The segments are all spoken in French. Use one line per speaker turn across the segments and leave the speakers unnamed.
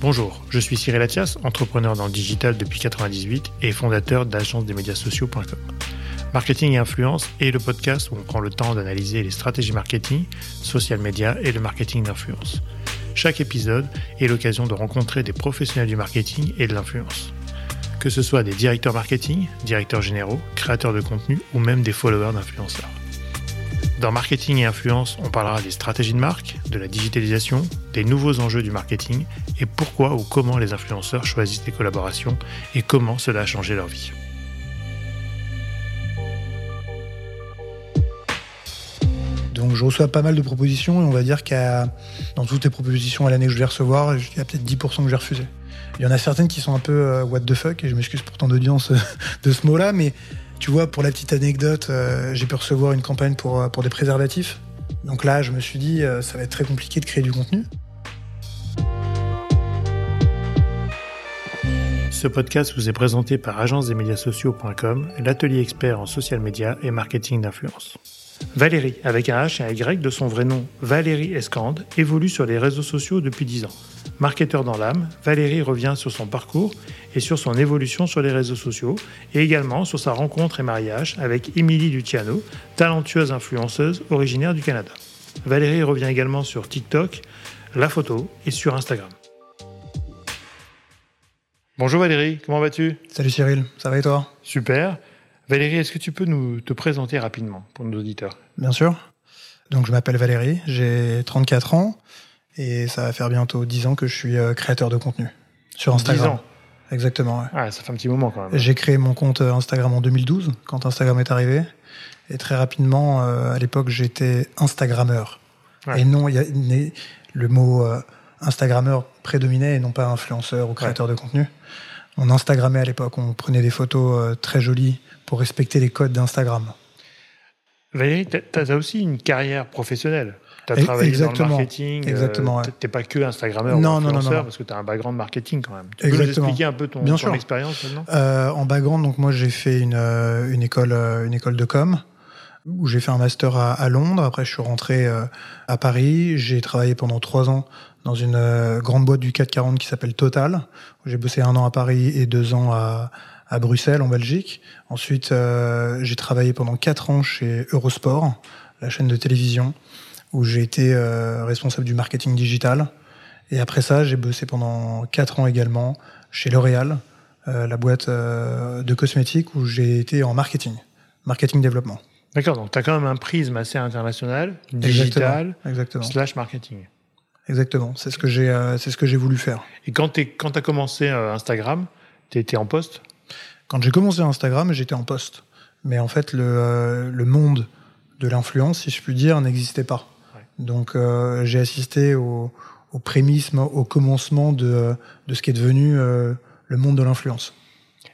Bonjour, je suis Cyril Athias, entrepreneur dans le digital depuis 1998 et fondateur d'agence des médias sociaux.com. Marketing et influence est le podcast où on prend le temps d'analyser les stratégies marketing, social media et le marketing d'influence. Chaque épisode est l'occasion de rencontrer des professionnels du marketing et de l'influence. Que ce soit des directeurs marketing, directeurs généraux, créateurs de contenu ou même des followers d'influenceurs. Dans Marketing et Influence, on parlera des stratégies de marque, de la digitalisation, des nouveaux enjeux du marketing et pourquoi ou comment les influenceurs choisissent des collaborations et comment cela a changé leur vie.
Donc je reçois pas mal de propositions et on va dire qu'à dans toutes les propositions à l'année que je vais recevoir, il y a peut-être 10% que j'ai refusé. Il y en a certaines qui sont un peu euh, what the fuck et je m'excuse pour tant d'audience de ce mot-là, mais tu vois, pour la petite anecdote, euh, j'ai pu recevoir une campagne pour, euh, pour des préservatifs. Donc là, je me suis dit, euh, ça va être très compliqué de créer du contenu.
Ce podcast vous est présenté par agence-des-médias-sociaux.com, l'atelier expert en social media et marketing d'influence. Valérie, avec un H et un Y de son vrai nom, Valérie Escande, évolue sur les réseaux sociaux depuis 10 ans. Marketeur dans l'âme, Valérie revient sur son parcours et sur son évolution sur les réseaux sociaux et également sur sa rencontre et mariage avec Émilie Luciano, talentueuse influenceuse originaire du Canada. Valérie revient également sur TikTok, la photo et sur Instagram. Bonjour Valérie, comment vas-tu?
Salut Cyril, ça va et toi?
Super. Valérie, est-ce que tu peux nous te présenter rapidement pour nos auditeurs?
Bien sûr. Donc je m'appelle Valérie, j'ai 34 ans et ça va faire bientôt 10 ans que je suis euh, créateur de contenu sur Instagram.
10 ans
Exactement. Ouais.
Ah, ça fait un petit moment quand même.
J'ai créé mon compte euh, Instagram en 2012 quand Instagram est arrivé et très rapidement euh, à l'époque j'étais Instagrammeur.
Ouais.
Et non, y a, le mot euh, Instagrammeur prédominait et non pas influenceur ou créateur
Ouais.
de contenu. On Instagrammait à l'époque, on prenait des photos euh, très jolies pour respecter les codes d'Instagram.
Valérie, tu as aussi une carrière professionnelle. Tu as
E-
travaillé dans le
exactement.
marketing.
Exactement, ouais.
Tu pas que Instagrammeur
Non,
ou
non, non,
influenceur
non.
parce que tu as un background marketing quand même. Tu peux nous
Exactement.
expliquer un peu ton,
Bien
ton
sûr.
expérience maintenant
Euh, en background, donc moi j'ai fait une, euh, une école euh, une école de com où j'ai fait un master à, à Londres. Après, je suis rentré euh, à Paris. J'ai travaillé pendant trois ans dans une euh, grande boîte du 440 qui s'appelle Total. J'ai bossé un an à Paris et deux ans à, à Bruxelles, en Belgique. Ensuite, euh, j'ai travaillé pendant quatre ans chez Eurosport, la chaîne de télévision, où j'ai été euh, responsable du marketing digital. Et après ça, j'ai bossé pendant quatre ans également chez L'Oréal, euh, la boîte euh, de cosmétiques où j'ai été en marketing, marketing développement.
D'accord, donc tu as quand même un prisme assez international, digital,
Exactement.
slash marketing.
Exactement. C'est ce que j'ai, c'est ce que j'ai voulu faire.
Et quand tu as commencé Instagram, tu étais en poste?
Quand j'ai commencé Instagram, j'étais en poste. Mais en fait, le, le monde de l'influence, si je puis dire, n'existait pas. Donc, euh, j'ai assisté au, au prémisme, au commencement de, de ce qui est devenu euh, le monde de l'influence.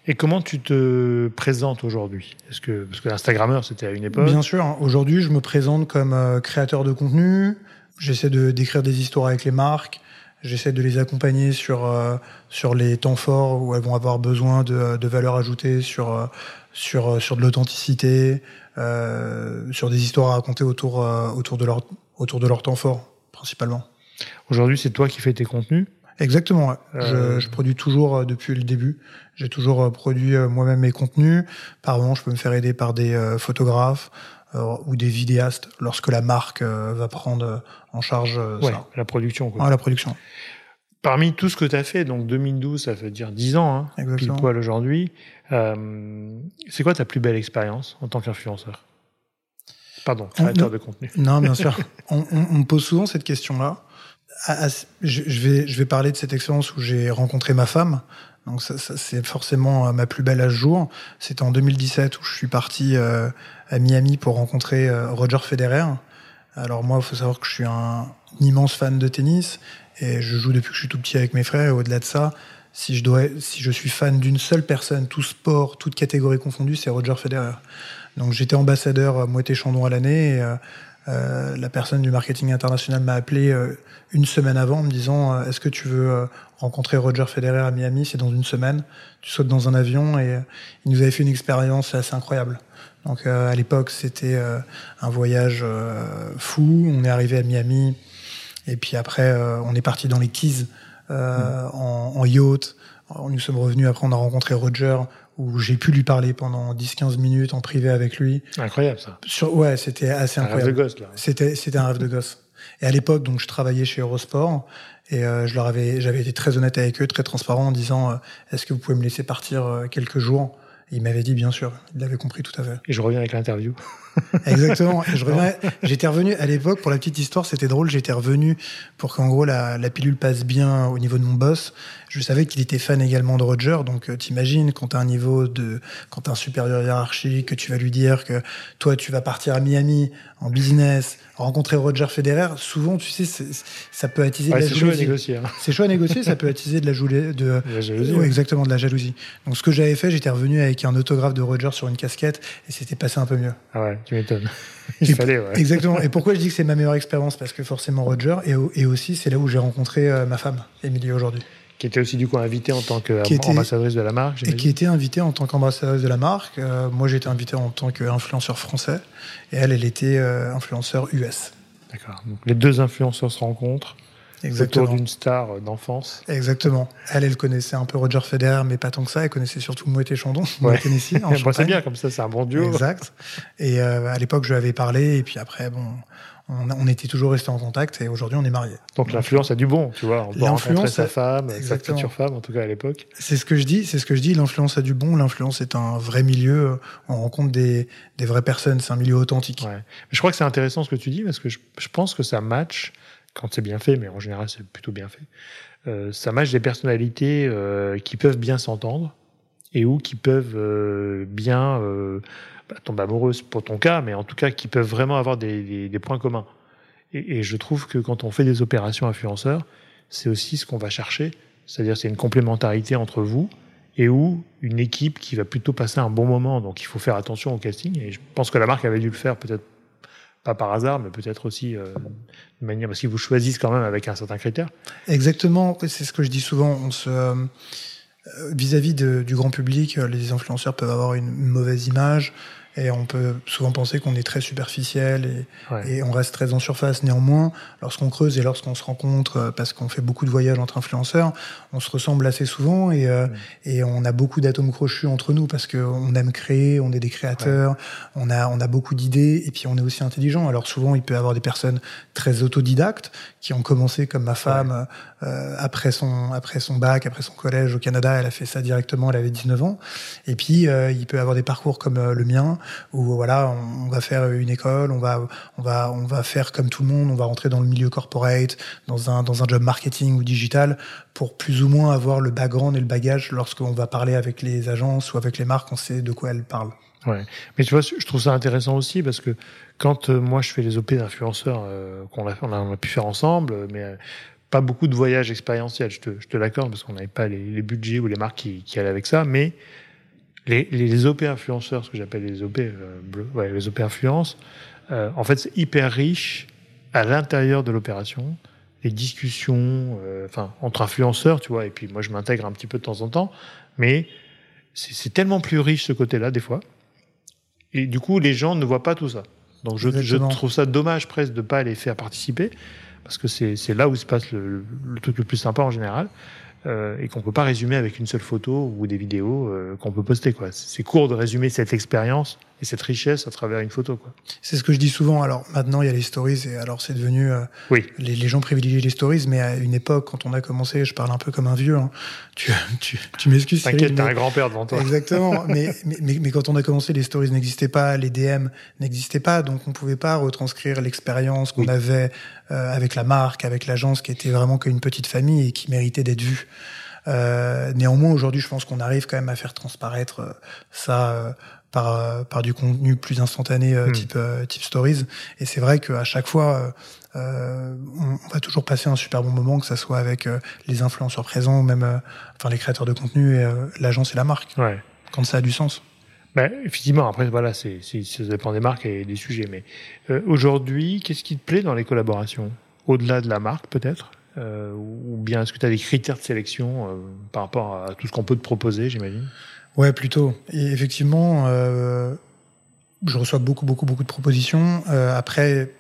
Et comment tu te présentes aujourd'hui? Est-ce que parce que Instagrammeur c'était à une époque
Bien sûr. Aujourd'hui, je me présente comme euh, créateur de contenu. J'essaie de d'écrire des histoires avec les marques. J'essaie de les accompagner sur euh, sur les temps forts où elles vont avoir besoin de, de valeur ajoutée, sur euh, sur euh, sur de l'authenticité, euh, sur des histoires à raconter autour euh, autour de leur autour de leur temps fort principalement.
Aujourd'hui, c'est toi qui fais tes contenus?
Exactement. ouais.
Euh,
Je, je produis toujours euh, depuis le début. J'ai toujours euh, produit moi-même mes contenus. Par moment, je peux me faire aider par des photographes ou des vidéastes lorsque la marque va prendre en charge
Ouais,
ça.
la production. Quoi.
La production.
Parmi tout ce que tu as fait, donc 2012, ça veut dire 10 ans, hein, pile poil aujourd'hui, euh, c'est quoi ta plus belle expérience en tant qu'influenceur? Pardon, créateur de contenu.
Non, bien sûr. on, on- on me pose souvent cette question-là. À- à- je, je vais, je vais parler de cette expérience où j'ai rencontré ma femme. Donc ça, ça, c'est forcément euh, ma plus belle à ce jour. C'était en 2017 où je suis parti euh, à Miami pour rencontrer euh, Roger Federer. Alors moi, il faut savoir que je suis un immense fan de tennis et je joue depuis que je suis tout petit avec mes frères. Et au-delà de ça, si je dois, si je suis fan d'une seule personne, tout sport, toute catégorie confondue, c'est Roger Federer. Donc j'étais ambassadeur euh, Moët Chandon à l'année. Et, euh, euh, la personne du marketing international m'a appelé euh, une semaine avant en me disant euh, Est-ce que tu veux euh, rencontrer Roger Federer à Miami? C'est dans une semaine. Tu sautes dans un avion et il nous avait fait une expérience assez incroyable. Donc euh, à l'époque, c'était euh, un voyage euh, fou. On est arrivé à Miami Et puis après, on est parti dans les Keys euh, en, en, yacht. Nous sommes revenus. Après, on a rencontré Roger où j'ai pu lui parler pendant 10-15 minutes en privé avec lui.
Incroyable ça.
Sur, ouais, c'était assez incroyable.
Un rêve de gosse là.
C'était c'était un rêve de gosse. Et à l'époque, donc je travaillais chez Eurosport et euh, je leur avais j'avais été très honnête avec eux, très transparent en disant euh, est-ce que vous pouvez me laisser partir euh, quelques jours? Il m'avait dit bien sûr, il l'avait compris tout à fait.
Et je reviens avec l'interview.
Exactement. Et je reviens. J'étais revenu à l'époque pour la petite histoire, c'était drôle. J'étais revenu pour qu'en gros la, la, pilule passe bien au niveau de mon boss. Je savais qu'il était fan également de Roger, donc euh, t'imagines quand t'as un niveau de, quand t'as un supérieur hiérarchique, que tu vas lui dire que toi tu vas partir à Miami en business, rencontrer Roger Federer. Souvent, tu sais, ça peut attiser de la jalousie. C'est chaud à
négocier. Hein.
C'est chaud à négocier, ça peut attiser de la, jalousie. De,
la jalousie.
Oui, exactement de la jalousie. Donc ce que j'avais fait, j'étais revenu avec un autographe de Roger sur une casquette et c'était passé un peu mieux.
Ah ouais, tu m'étonnes. Il fallait, ouais.
Exactement. Et pourquoi je dis que c'est ma meilleure expérience? Parce que forcément Roger, et, et aussi c'est là où j'ai rencontré euh, ma femme, Émilie aujourd'hui.
Qui était aussi du coup invitée en tant qu'ambassadrice de la marque.
Et qui était invitée en tant qu'ambassadrice de la marque. Euh, moi j'étais invité en tant qu'influenceur français et elle, elle était euh, influenceur US.
D'accord. Donc les deux influenceurs se rencontrent. Exactement. Autour d'une star d'enfance.
Exactement. Elle, elle connaissait un peu Roger Federer, mais pas tant que ça. Elle connaissait surtout Moët et Chandon,
ouais. Tennessee. c'est bien, comme ça, c'est un bon duo.
Exact. Et euh, à l'époque, je lui avais parlé, et puis après, bon, on, on était toujours restés en contact, et aujourd'hui, on est mariés.
Donc, l'influence a du bon, tu vois. On peut rencontrer sa femme, sa future femme, en tout cas à l'époque.
C'est ce que je dis, c'est ce que je dis. L'influence a du bon. L'influence est un vrai milieu. On rencontre des, des vraies personnes. C'est un milieu authentique.
Ouais. je crois que c'est intéressant ce que tu dis, parce que je, je pense que ça match quand c'est bien fait, mais en général c'est plutôt bien fait. Euh, ça match des personnalités euh, qui peuvent bien s'entendre et ou qui peuvent euh, bien tomber amoureuses pour ton cas, mais en tout cas qui peuvent vraiment avoir des, points communs. Et, je trouve que quand on fait des opérations influenceurs, c'est aussi ce qu'on va chercher, c'est-à-dire c'est une complémentarité entre vous et ou une équipe qui va plutôt passer un bon moment. Donc il faut faire attention au casting. Et je pense que la marque avait dû le faire peut-être pas par hasard, mais peut-être aussi euh, de manière parce qu'ils vous choisissent quand même avec un certain critère.
Exactement, c'est ce que je dis souvent. Euh, vis-à-vis -vis du grand public, euh, les influenceurs peuvent avoir une mauvaise image. Et on peut souvent penser qu'on est très superficiel et, ouais. et, on reste très en surface. Néanmoins, lorsqu'on creuse et lorsqu'on se rencontre, euh, parce qu'on fait beaucoup de voyages entre influenceurs, on se ressemble assez souvent et, euh, ouais. et on a beaucoup d'atomes crochus entre nous parce qu'on aime créer, on est des créateurs, ouais. on a on a beaucoup d'idées et puis on est aussi intelligent. Alors souvent, il peut y avoir des personnes très autodidactes qui ont commencé comme ma femme euh, après son après son bac, après son collège au Canada, elle a fait ça directement, elle avait 19 ans. Et puis euh, il peut y avoir des parcours comme le mien où voilà, on, va faire une école, on va on va on va faire comme tout le monde, on va rentrer dans le milieu corporate, dans un dans un job marketing ou digital pour plus ou moins avoir le background et le bagage lorsqu'on va parler avec les agences ou avec les marques, on sait de quoi elles parlent.
Ouais. Mais tu vois, je trouve ça intéressant aussi parce que quand euh, moi je fais les OP d'influenceurs euh, qu'on a, on a, pu faire ensemble, mais euh, pas beaucoup de voyages expérientiels, je te, je te l'accorde, parce qu'on n'avait pas les, les, budgets ou les marques qui, qui allaient avec ça, mais les, les OP influenceurs, ce que j'appelle les OP euh, bleus, ouais, les OP influence, euh, en fait c'est hyper riche à l'intérieur de l'opération, les discussions, enfin entre influenceurs, tu vois, et puis moi je m'intègre un petit peu de temps en temps, mais c'est tellement plus riche ce côté-là des fois et du coup, les gens ne voient pas tout ça. Donc je, je trouve ça dommage presque de ne pas les faire participer, parce que c'est là où se passe le, le, truc le plus sympa en général, euh, et qu'on peut pas résumer avec une seule photo ou des vidéos euh, qu'on peut poster. C'est court de résumer cette expérience et cette richesse à travers une photo.
C'est ce que je dis souvent. Alors maintenant, il y a les stories, et alors c'est devenu... Euh,
oui.
les, les, gens privilégient les stories, mais à une époque, quand on a commencé, je parle un peu comme un vieux, hein, tu, tu, tu m'excuses.
T'inquiète, t'as un grand-père devant toi.
Exactement. mais, mais, mais, mais, quand on a commencé, les stories n'existaient pas, les DM n'existaient pas, donc on pouvait pas retranscrire l'expérience qu'on oui. avait euh, avec la marque, avec l'agence, qui était vraiment qu'une petite famille et qui méritait d'être vue. Euh, néanmoins, aujourd'hui, je pense qu'on arrive quand même à faire transparaître euh, ça euh, par, euh, par du contenu plus instantané mmh. type, type stories. Et c'est vrai qu'à chaque fois, on, on, va toujours passer un super bon moment, que ça soit avec les influenceurs présents ou même enfin les créateurs de contenu et l'agence et la marque.
Ouais.
Quand ça a du sens.
Ben, effectivement, après, voilà, c'est, ça dépend des marques et des sujets. Mais euh, aujourd'hui, qu'est-ce qui te plaît dans les collaborations? Au-delà de la marque, peut-être? Euh, Ou bien est-ce que tu as des critères de sélection euh, par rapport à tout ce qu'on peut te proposer, j'imagine?
Ouais, plutôt. Et effectivement, euh, je reçois beaucoup, beaucoup, beaucoup de propositions. Euh, après,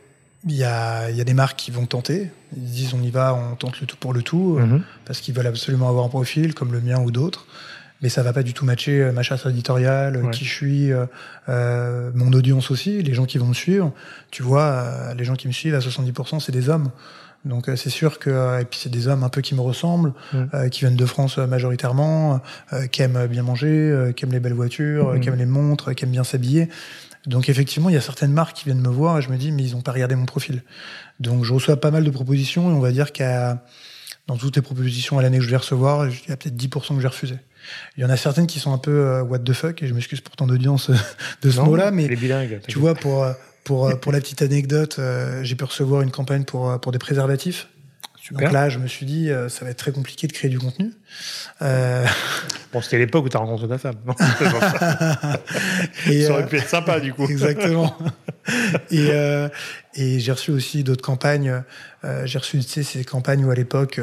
il y a, y a des marques qui vont tenter. Ils disent on y va, on tente le tout pour le tout, euh,
Mhm.
parce qu'ils veulent absolument avoir un profil comme le mien ou d'autres. Mais ça va pas du tout matcher euh, ma chasse éditoriale, euh,
Ouais.
qui je suis, euh, mon audience aussi, les gens qui vont me suivre. Tu vois, les gens qui me suivent à 70%, c'est des hommes. Donc euh, c'est sûr que euh, et puis c'est des hommes un peu qui me ressemblent,
Mm.
euh, qui viennent de France majoritairement, euh, qui aiment bien manger, euh, qui aiment les belles voitures, euh,
Mm.
qui aiment les montres, euh, qui aiment bien s'habiller. Donc effectivement, il y a certaines marques qui viennent me voir et je me dis mais ils ont pas regardé mon profil. Donc je reçois pas mal de propositions et on va dire qu'à dans toutes les propositions à l'année que je vais recevoir, il y a peut-être 10% que j'ai refusé. Il y en a certaines qui sont un peu euh, what the fuck et je m'excuse pour ton audience euh, de ce mot-là, mais
Les bilingues.
tu vois, pour, pour, euh, pour la petite anecdote, euh, j'ai pu recevoir une campagne pour, euh, pour des préservatifs.
Super.
Donc là, je me suis dit, euh, ça va être très compliqué de créer du contenu. Euh,
Bon, c'était l'époque où tu as rencontré ta femme. Non, ça.
et,
ça aurait pu être sympa, du coup.
Exactement. et et j'ai reçu aussi d'autres campagnes. J'ai reçu tu sais, ces campagnes où à l'époque,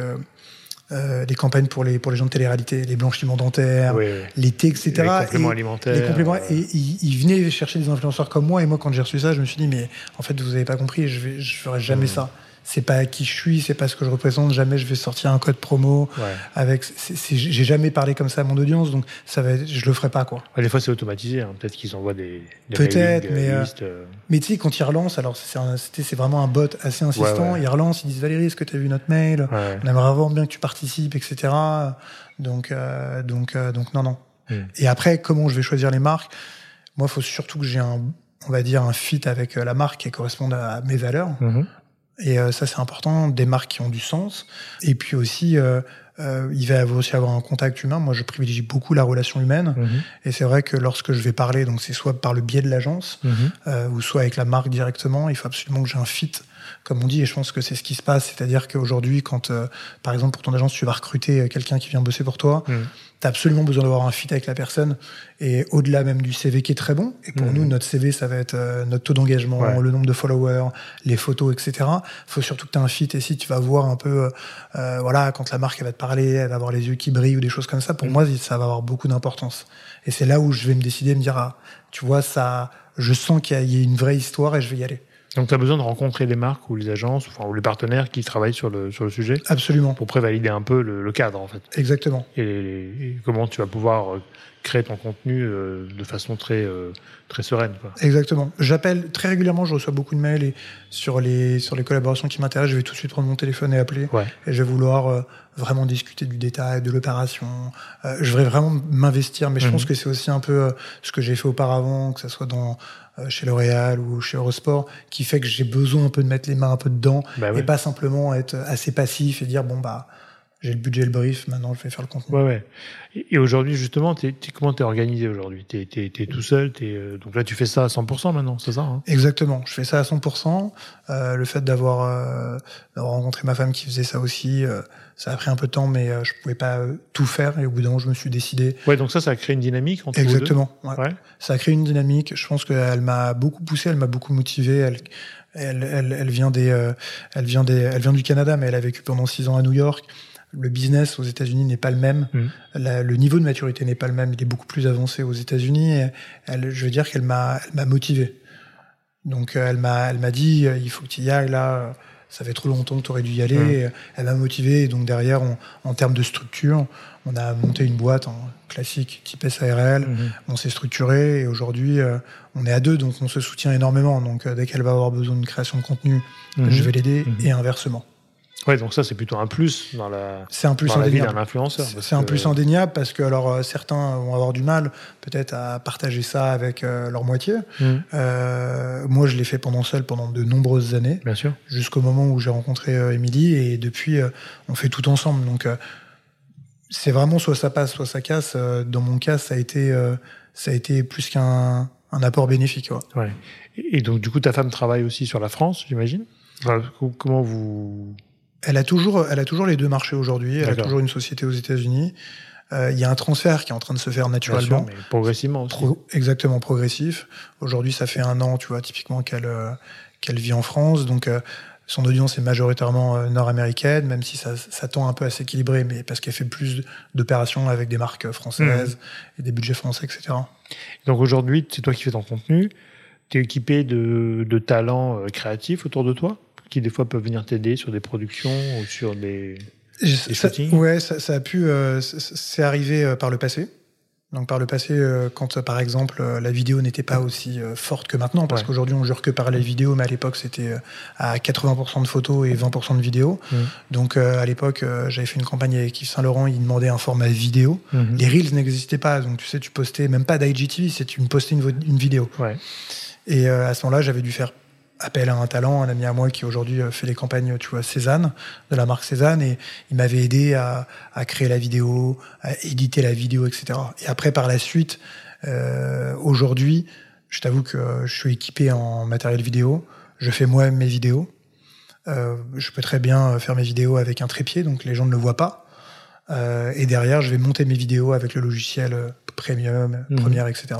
euh, euh, les campagnes pour les, pour les gens de télé-réalité, les blanchiments dentaires,
Oui, oui.
les thés, etc.
Les compléments
Et-
alimentaires.
les compléments.
euh,
Et ils, venaient chercher des influenceurs comme moi. Et moi, quand j'ai reçu ça, je me suis dit, mais en fait, vous avez pas compris, je je ferai jamais
Mhm.
ça. C'est pas qui je suis, c'est pas ce que je représente. Jamais je vais sortir un code promo
ouais.
avec. J'ai jamais parlé comme ça à mon audience, donc ça va. être- Je le ferai pas, quoi.
Ouais, des fois, c'est automatisé. hein. Peut-être qu'ils envoient des, des
Peut-être, mais,
euh,
euh, Mais tu sais, quand ils relancent, alors c'est c'est vraiment un bot assez insistant.
Ouais.
Ils relancent, ils disent Valérie, est-ce que tu as vu notre mail?
Ouais.
On aimerait vraiment bien que tu participes, etc. Donc, euh, donc, euh, donc non, non.
Mm.
Et après, comment je vais choisir les marques? Moi, il faut surtout que j'ai un, on va dire, un fit avec euh, la marque qui corresponde à mes valeurs.
Mhm.
Et euh, ça, c'est important. Des marques qui ont du sens. Et puis aussi, euh, euh, il va aussi avoir un contact humain. Moi, je privilégie beaucoup la relation humaine.
Mhm.
Et c'est vrai que lorsque je vais parler, donc c'est soit par le biais de l'agence,
Mhm.
euh, ou soit avec la marque directement, il faut absolument que j'ai un fit, comme on dit, et je pense que c'est ce qui se passe. C'est-à-dire qu'aujourd'hui, quand, euh, par exemple, pour ton agence, tu vas recruter euh, quelqu'un qui vient bosser pour toi,
Mhm.
tu as absolument besoin d'avoir un fit avec la personne, et au-delà même du CV qui est très bon, et pour
Mhm.
nous, notre CV, ça va être euh, notre taux d'engagement,
Ouais.
le nombre de followers, les photos, etc. faut surtout que tu aies un fit, et si tu vas voir un peu, euh, euh, voilà, quand la marque elle va te parler, elle va avoir les yeux qui brillent ou des choses comme ça, pour
Mhm.
moi, ça va avoir beaucoup d'importance. Et c'est là où je vais me décider, me dire, ah, tu vois, ça, je sens qu'il y a une vraie histoire et je vais y aller.
Donc, tu as besoin de rencontrer les marques ou les agences enfin, ou les partenaires qui travaillent sur le, sur le sujet
Absolument,
pour prévalider un peu le, le cadre, en fait.
exactement.
Et, et comment tu vas pouvoir euh, créer ton contenu euh, de façon très, euh, très sereine. Quoi.
Exactement. J'appelle très régulièrement, je reçois beaucoup de mails et sur les, sur les collaborations qui m'intéressent, je vais tout de suite prendre mon téléphone et appeler.
Ouais.
Et je vais vouloir euh, vraiment discuter du détail, de l'opération. Euh, je vais vraiment m'investir, mais je
Mhm.
pense que c'est aussi un peu ce que j'ai fait auparavant, que ce soit dans, chez L'Oréal ou chez Eurosport, qui fait que j'ai besoin un peu de mettre les mains un peu dedans
Bah
et pas simplement être assez passif et dire bon bah j'ai le budget, le brief, maintenant je vais faire le contenu.
Ouais, ouais. Et, et aujourd'hui, justement, t'es, t'es- comment t'es organisé aujourd'hui? T'es, t'es, t'es tout seul t'es, euh, Donc là, tu fais ça à 100% maintenant, c'est ça hein?
Exactement, je fais ça à 100%. Euh, le fait d'avoir euh, d'avoir rencontré ma femme qui faisait ça aussi, euh, ça a pris un peu de temps, mais euh, je pouvais pas euh, tout faire. Et au bout d'un moment, je me suis décidé.
Ouais, donc ça, ça a créé une dynamique entre vous deux
Exactement. ouais.
Ouais.
Ça a créé une dynamique. Je pense qu'elle m'a beaucoup poussé, elle m'a beaucoup motivé. Elle, elle, elle, elle vient des, euh, elle vient des, elle vient du Canada, mais elle a vécu pendant six ans à New York. Le business aux États-Unis n'est pas le même. La- le niveau de maturité n'est pas le même. Il est beaucoup plus avancé aux États-Unis. Elle, je veux dire qu'elle m'a, elle m'a motivé. Donc elle m'a, elle m'a dit, il faut que tu y ailles là. Ça fait trop longtemps que tu aurais dû y aller. Elle m'a motivé. Et donc derrière, on- en termes de structure, on a monté une boîte en classique type SARL
Mhm.
on s'est structuré et aujourd'hui euh, on est à deux donc on se soutient énormément donc euh, dès qu'elle va avoir besoin d'une création de contenu
Mhm.
je vais l'aider
Mhm.
et inversement
Ouais, donc ça, c'est plutôt un plus dans la,
c'est un plus
dans la vie d'un influenceur.
c'est un
que-
plus indéniable parce que alors euh, certains vont avoir du mal peut-être à partager ça avec euh, leur moitié
Mhm.
Euh, moi je l'ai fait pendant seul pendant de nombreuses années
Bien sûr.
jusqu'au moment où j'ai rencontré Émilie et depuis on fait tout ensemble donc c'est vraiment soit ça passe soit ça casse dans mon cas ça a été ça a été plus qu'un un apport bénéfique ouais.
Ouais. Et, donc, du coup, ta femme travaille aussi sur la France, j'imagine? Comment vous.
Elle a toujours, elle a toujours les deux marchés aujourd'hui. Elle a toujours une société aux États-Unis. Euh, Il y a un transfert qui est en train de se faire
sûr,
naturellement,
mais progressivement aussi.
pro- exactement progressif. Aujourd'hui, ça fait un an, tu vois, typiquement qu'elle euh, qu'elle vit en France, donc euh, son audience est majoritairement euh, nord-américaine, même si ça, ça tend un peu à s'équilibrer, mais parce qu'elle fait plus d'opérations avec des marques françaises
Mmh.
et des budgets français, etc.
Donc aujourd'hui, c'est toi qui fais ton contenu. es équipé de, de talents créatifs autour de toi? Qui des fois peuvent venir t'aider sur des productions ou sur des, des
ça, Ouais, ça, ça a pu, euh, c'est arrivé euh, par le passé. Donc par le passé, euh, quand par exemple la vidéo n'était pas aussi forte que maintenant, parce
Ouais.
qu'aujourd'hui on jure que par la vidéo, mais à l'époque c'était à 80% de photos et 20% de vidéos.
Mhm.
Donc à l'époque, j'avais fait une campagne avec Yves Saint Laurent, il demandait un format vidéo.
Mhm.
Les reels n'existaient pas, donc tu sais, tu postais même pas d'IGTV, c'est tu me postais une, une vidéo.
Ouais.
Et à ce moment-là, j'avais dû faire appel à un talent, un ami à moi qui aujourd'hui euh, fait les campagnes, tu vois, Cézanne, de la marque Cézanne, et il m'avait aidé à, à créer la vidéo, à éditer la vidéo, etc. Et après, par la suite, euh, aujourd'hui, je t'avoue que je suis équipé en matériel vidéo, je fais moi-même mes vidéos. Euh, je peux très bien faire mes vidéos avec un trépied, donc les gens ne le voient pas. Euh, et derrière, je vais monter mes vidéos avec le logiciel Premium,
Mhm.
Premiere, etc.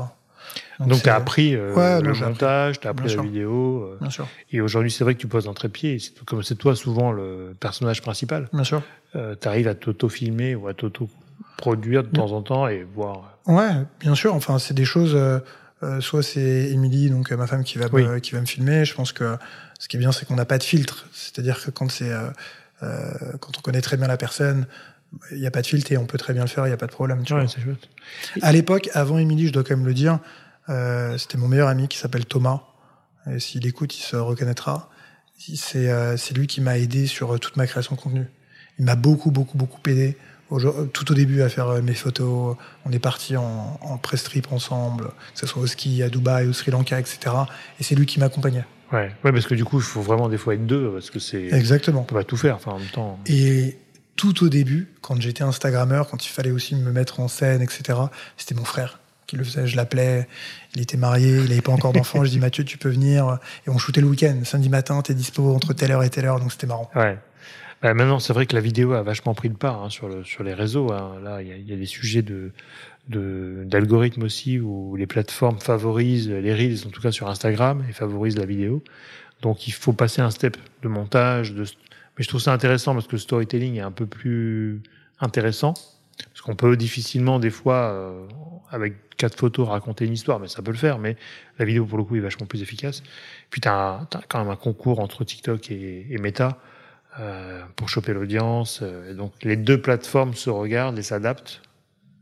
Donc, tu as appris euh,
Ouais,
le montage, tu as appris
Bien
la
sûr.
vidéo. euh,
Bien sûr,
et aujourd'hui, c'est vrai que tu poses un trépied. et Comme c'est toi souvent le personnage principal,
bien sûr.
tu arrives à t'auto-filmer ou à t'auto-produire de temps en temps et voir.
Ouais, bien sûr. Enfin, c'est des choses. euh, euh, soit c'est Émilie, donc euh, ma femme, qui va
Oui.
me, qui va me filmer. Je pense que ce qui est bien, c'est qu'on n'a pas de filtre. C'est-à-dire que quand c'est euh, euh, quand on connaît très bien la personne, il n'y a pas de filtre et on peut très bien le faire. Il n'y a pas de problème. Tu
Ouais,
vois.
chouette.
À l'époque, avant Émilie, je dois quand même le dire, euh, c'était mon meilleur ami qui s'appelle Thomas. S'il écoute, il se reconnaîtra. C'est euh, lui qui m'a aidé sur euh, toute ma création de contenu. Il m'a beaucoup, beaucoup, beaucoup aidé. Aujourd- Tout au début à faire euh, mes photos, on est parti en, en press trip ensemble, que ce soit au ski, à Dubaï, au Sri Lanka, etc. Et c'est lui qui m'accompagnait.
Ouais. ouais, parce que du coup, il faut vraiment des fois être deux parce que c'est.
Exactement.
On peut pas tout faire. Enfin, en même temps.
Et tout au début, quand j'étais Instagrammeur, quand il fallait aussi me mettre en scène, etc., c'était mon frère qui le faisait. Je l'appelais, il était marié, il n'avait pas encore d'enfant. je dis Mathieu, tu peux venir. Et on shootait le week-end. Samedi matin, t'es dispo entre telle heure et telle heure, donc c'était marrant.
Ouais. Bah, maintenant, c'est vrai que la vidéo a vachement pris le pas hein, sur, le, sur les réseaux. hein. Là, il y a, des sujets de- d'algorithmes aussi où les plateformes favorisent les reels, en tout cas sur Instagram, et favorisent la vidéo. Donc, il faut passer un step de montage. De... Mais je trouve ça intéressant parce que le storytelling est un peu plus intéressant. Parce qu'on peut difficilement, des fois, euh, avec quatre photos, raconter une histoire, mais ça peut le faire. Mais la vidéo, pour le coup, est vachement plus efficace. Puis, tu as, quand même un concours entre TikTok et, et Meta euh, pour choper l'audience. Euh, donc, les deux plateformes se regardent et s'adaptent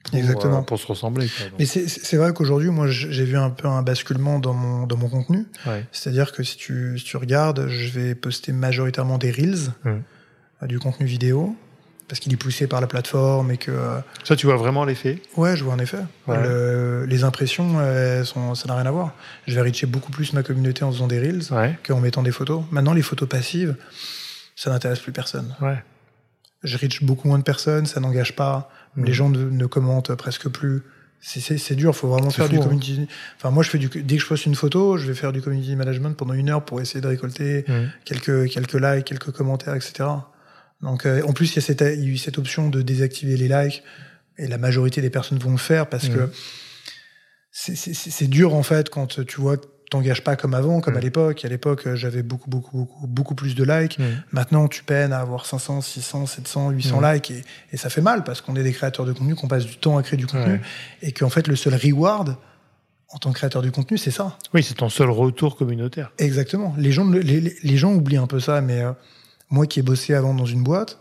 pour,
Exactement.
euh, pour se ressembler. quoi.
Mais c'est- vrai qu'aujourd'hui, moi, j'ai vu un peu un basculement dans mon, dans mon contenu.
ouais.
C'est-à-dire que si tu, si tu regardes, je vais poster majoritairement des reels,
Mhm.
euh, du contenu vidéo, parce qu'il est poussé par la plateforme et que euh,
Ça, tu vois vraiment l'effet?
Ouais, je vois en effet.
Ouais.
Le- les impressions, elles sont, ça n'a rien à voir. Je vais reacher beaucoup plus ma communauté en faisant des reels
Ouais,
qu'en mettant des photos. Maintenant, les photos passives, ça n'intéresse plus personne.
ouais.
Je reach beaucoup moins de personnes, ça n'engage pas.
Mhm.
Les gens ne, ne commentent presque plus. C'est- dur, faut vraiment faire
fou,
du
hein.
community. Enfin, moi, je fais du, dès que je poste une photo, je vais faire du community management pendant une heure pour essayer de récolter
Mhm.
quelques, quelques likes, quelques commentaires, etc. Donc, euh, en plus, il y, a cette, il y a eu cette option de désactiver les likes, et la majorité des personnes vont le faire parce
Mhm.
que c'est- dur, en fait, quand tu vois t'engages pas comme avant, comme à l'époque. À l'époque, euh, j'avais beaucoup, beaucoup, beaucoup, beaucoup plus de likes.
Mhm.
Maintenant, tu peines à avoir 500, 600, 700, 800
Mhm.
likes, et, et ça fait mal parce qu'on est des créateurs de contenu, qu'on passe du temps à créer du contenu, et qu'en fait, le seul reward en tant que créateur du contenu, c'est ça.
Oui, c'est ton seul retour communautaire.
Exactement. Les gens, les gens oublient un peu ça, mais euh, moi qui ai bossé avant dans une boîte,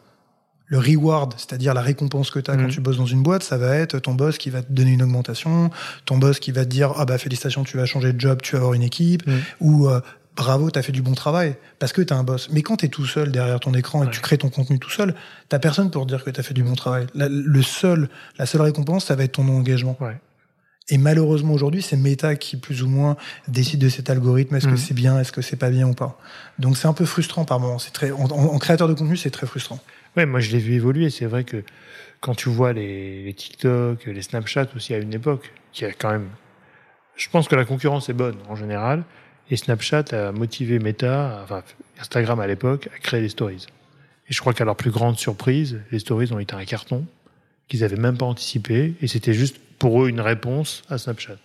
le reward, c'est-à-dire la récompense que tu as quand
Mhm.
tu bosses dans une boîte, ça va être ton boss qui va te donner une augmentation, ton boss qui va te dire ah bah félicitations, tu vas changer de job, tu vas avoir une équipe,
Mhm.
ou euh, bravo, tu as fait du bon travail, parce que tu as un boss. Mais quand tu es tout seul derrière ton écran et que tu crées ton contenu tout seul, t'as personne pour te dire que tu as fait du bon travail. La, le seul, la seule récompense, ça va être ton engagement.
Ouais.
Et malheureusement aujourd'hui, c'est Meta qui plus ou moins décide de cet algorithme. Est-ce que c'est bien, est-ce que c'est pas bien ou pas. Donc c'est un peu frustrant par moment. C'est très, en, en- en créateur de contenu, c'est très frustrant.
Ouais, moi je l'ai vu évoluer. C'est vrai que quand tu vois les, les TikTok, les Snapchat aussi à une époque, qui a quand même. Je pense que la concurrence est bonne en général. Et Snapchat a motivé Meta, enfin Instagram à l'époque, à créer les stories. Et je crois qu'à leur plus grande surprise, les stories ont été un carton qu'ils avaient même pas anticipé. Et c'était juste pour eux une réponse à Snapchat.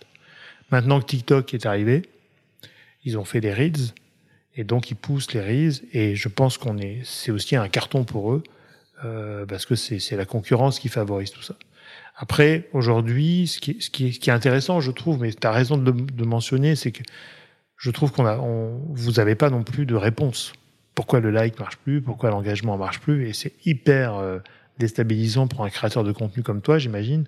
Maintenant que TikTok est arrivé, ils ont fait les reels. Et donc ils poussent les reels. Et je pense qu'on est, c'est aussi un carton pour eux euh, parce que c'est la concurrence qui favorise tout ça. Après, aujourd'hui, ce qui, est- ce, qui est, ce qui est intéressant, je trouve, mais tu as raison de, de mentionner, c'est que je trouve qu'on a, on, vous n'avez pas non plus de réponse. Pourquoi le like marche plus? Pourquoi l'engagement marche plus? Et c'est hyper euh, déstabilisant pour un créateur de contenu comme toi, j'imagine,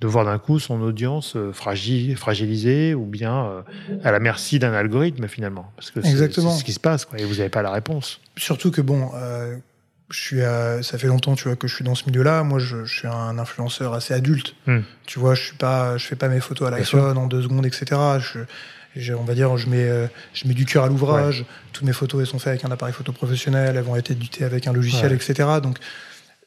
de voir d'un coup son audience euh, fragile, fragilisée ou bien à la merci d'un algorithme finalement. Parce que c'est ce qui se passe, quoi, et vous n'avez pas la réponse.
Surtout que bon, euh, je suis, à- ça fait longtemps, tu vois, que je suis dans ce milieu-là. Moi, je, je suis un influenceur assez adulte.
Hmm.
Tu vois, je suis pas, je fais pas mes photos à l'iPhone en deux secondes, etc. Je, je- on va dire, je mets, euh, je mets du cœur à l'ouvrage. Toutes mes photos, elles sont faites avec un appareil photo professionnel. Elles vont être éditées avec un logiciel,
Ouais.
etc. Donc,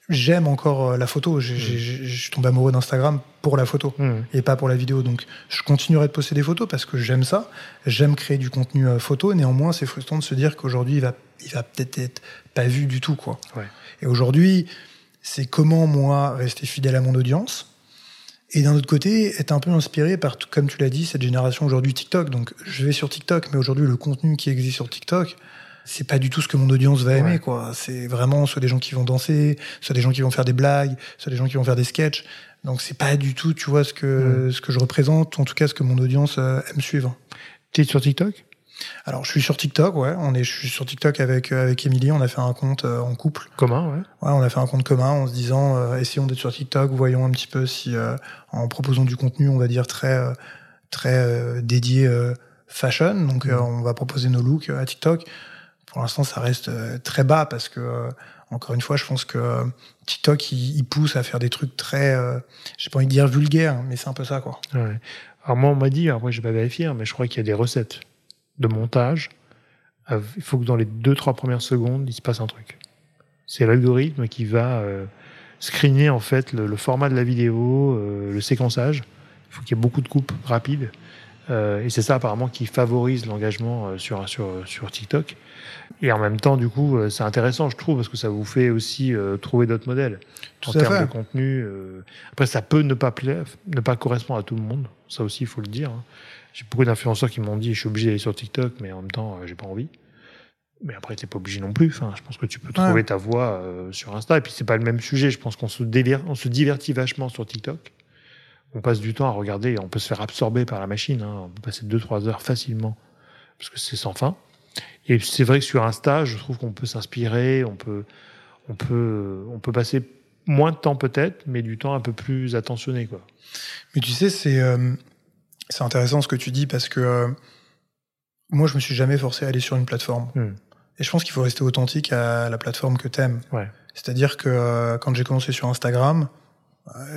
j'aime encore euh, la photo. J'ai- Je suis tombé amoureux d'Instagram pour la photo
Hmm.
et pas pour la vidéo. Donc, je continuerai de poster des photos parce que j'aime ça. J'aime créer du contenu euh, photo. Néanmoins, c'est frustrant de se dire qu'aujourd'hui, il va, il va peut-être être pas vu du tout, quoi.
Ouais.
Et aujourd'hui, c'est comment moi rester fidèle à mon audience. Et d'un autre côté, être un peu inspiré par, comme tu l'as dit, cette génération aujourd'hui TikTok. Donc, je vais sur TikTok, mais aujourd'hui, le contenu qui existe sur TikTok, c'est pas du tout ce que mon audience va aimer,
Ouais.
quoi. C'est vraiment soit des gens qui vont danser, soit des gens qui vont faire des blagues, soit des gens qui vont faire des sketchs. Donc, c'est pas du tout, tu vois, ce que, ce que je représente, en tout cas, ce que mon audience euh, aime suivre.
T'es sur TikTok?
Alors, je suis sur TikTok, ouais. On est, je suis sur TikTok avec, euh, avec Émilie. On a fait un compte euh, en couple.
Commun, ouais.
Ouais, on a fait un compte commun en se disant, euh, essayons d'être sur TikTok, voyons un petit peu si, euh, en proposant du contenu, on va dire très, euh, très euh, dédié euh, fashion. Donc, euh, on va proposer nos looks à TikTok. Pour l'instant, ça reste euh, très bas parce que, euh, encore une fois, je pense que euh, TikTok, il, pousse à faire des trucs très, euh, j'ai pas envie de dire vulgaires, mais c'est un peu ça, quoi.
Alors moi, on m'a dit, après je vais pas vérifier, hein, mais je crois qu'il y a des recettes de montage. Il faut que dans les deux, trois premières secondes, il se passe un truc. C'est l'algorithme qui va euh, screener en fait le, format de la vidéo, le séquençage. Il faut qu'il y ait beaucoup de coupes rapides. Euh, et c'est ça apparemment qui favorise l'engagement euh, sur, sur, sur TikTok. Et en même temps, du coup, euh, c'est intéressant, je trouve, parce que ça vous fait aussi euh, trouver d'autres modèles
Tout
en termes
fait.
de contenu. euh. Après, ça peut ne pas plaire, ne pas correspondre à tout le monde. Ça aussi, il faut le dire. hein. J'ai beaucoup d'influenceurs qui m'ont dit, je suis obligé d'aller sur TikTok, mais en même temps, euh, j'ai pas envie. Mais après, t'es pas obligé non plus. Enfin, je pense que tu peux trouver
Ouais.
ta euh, sur Insta. Et puis, c'est pas le même sujet. Je pense qu'on se, délire, on se divertit vachement sur TikTok. On passe du temps à regarder. On peut se faire absorber par la machine. hein. On peut passer 2-3 heures facilement parce que c'est sans fin. Et c'est vrai que sur Insta, je trouve qu'on peut s'inspirer. On peut, on peut, on peut passer moins de temps peut-être, mais du temps un peu plus attentionné, quoi.
Mais tu sais, c'est euh, c'est intéressant ce que tu dis parce que euh, moi, je me suis jamais forcé à aller sur une plateforme.
Hmm.
Et je pense qu'il faut rester authentique à la plateforme que t'aimes.
Ouais.
C'est-à-dire que euh, quand j'ai commencé sur Instagram,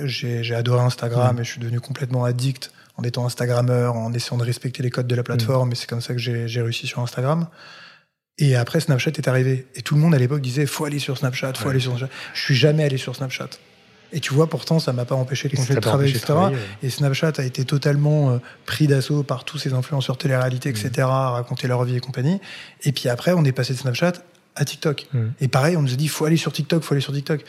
j'ai adoré Instagram et je suis devenu complètement addict en étant Instagrammeur, en essayant de respecter les codes de la plateforme. Et c'est comme ça que j'ai réussi sur Instagram. Et après, Snapchat est arrivé. Et tout le monde à l'époque disait faut aller sur Snapchat, faut
Ouais.
aller sur Snapchat. Je suis jamais allé sur Snapchat. Et tu vois, pourtant, ça m'a pas empêché de continuer de travailler, etc.
travailler, ouais.
Et Snapchat a été totalement euh, pris d'assaut par tous ces influenceurs télé-réalité, etc., à raconter leur vie et compagnie. Et puis après, on est passé de Snapchat à TikTok.
Mm.
Et pareil, on nous a dit, faut aller sur TikTok, faut aller sur TikTok.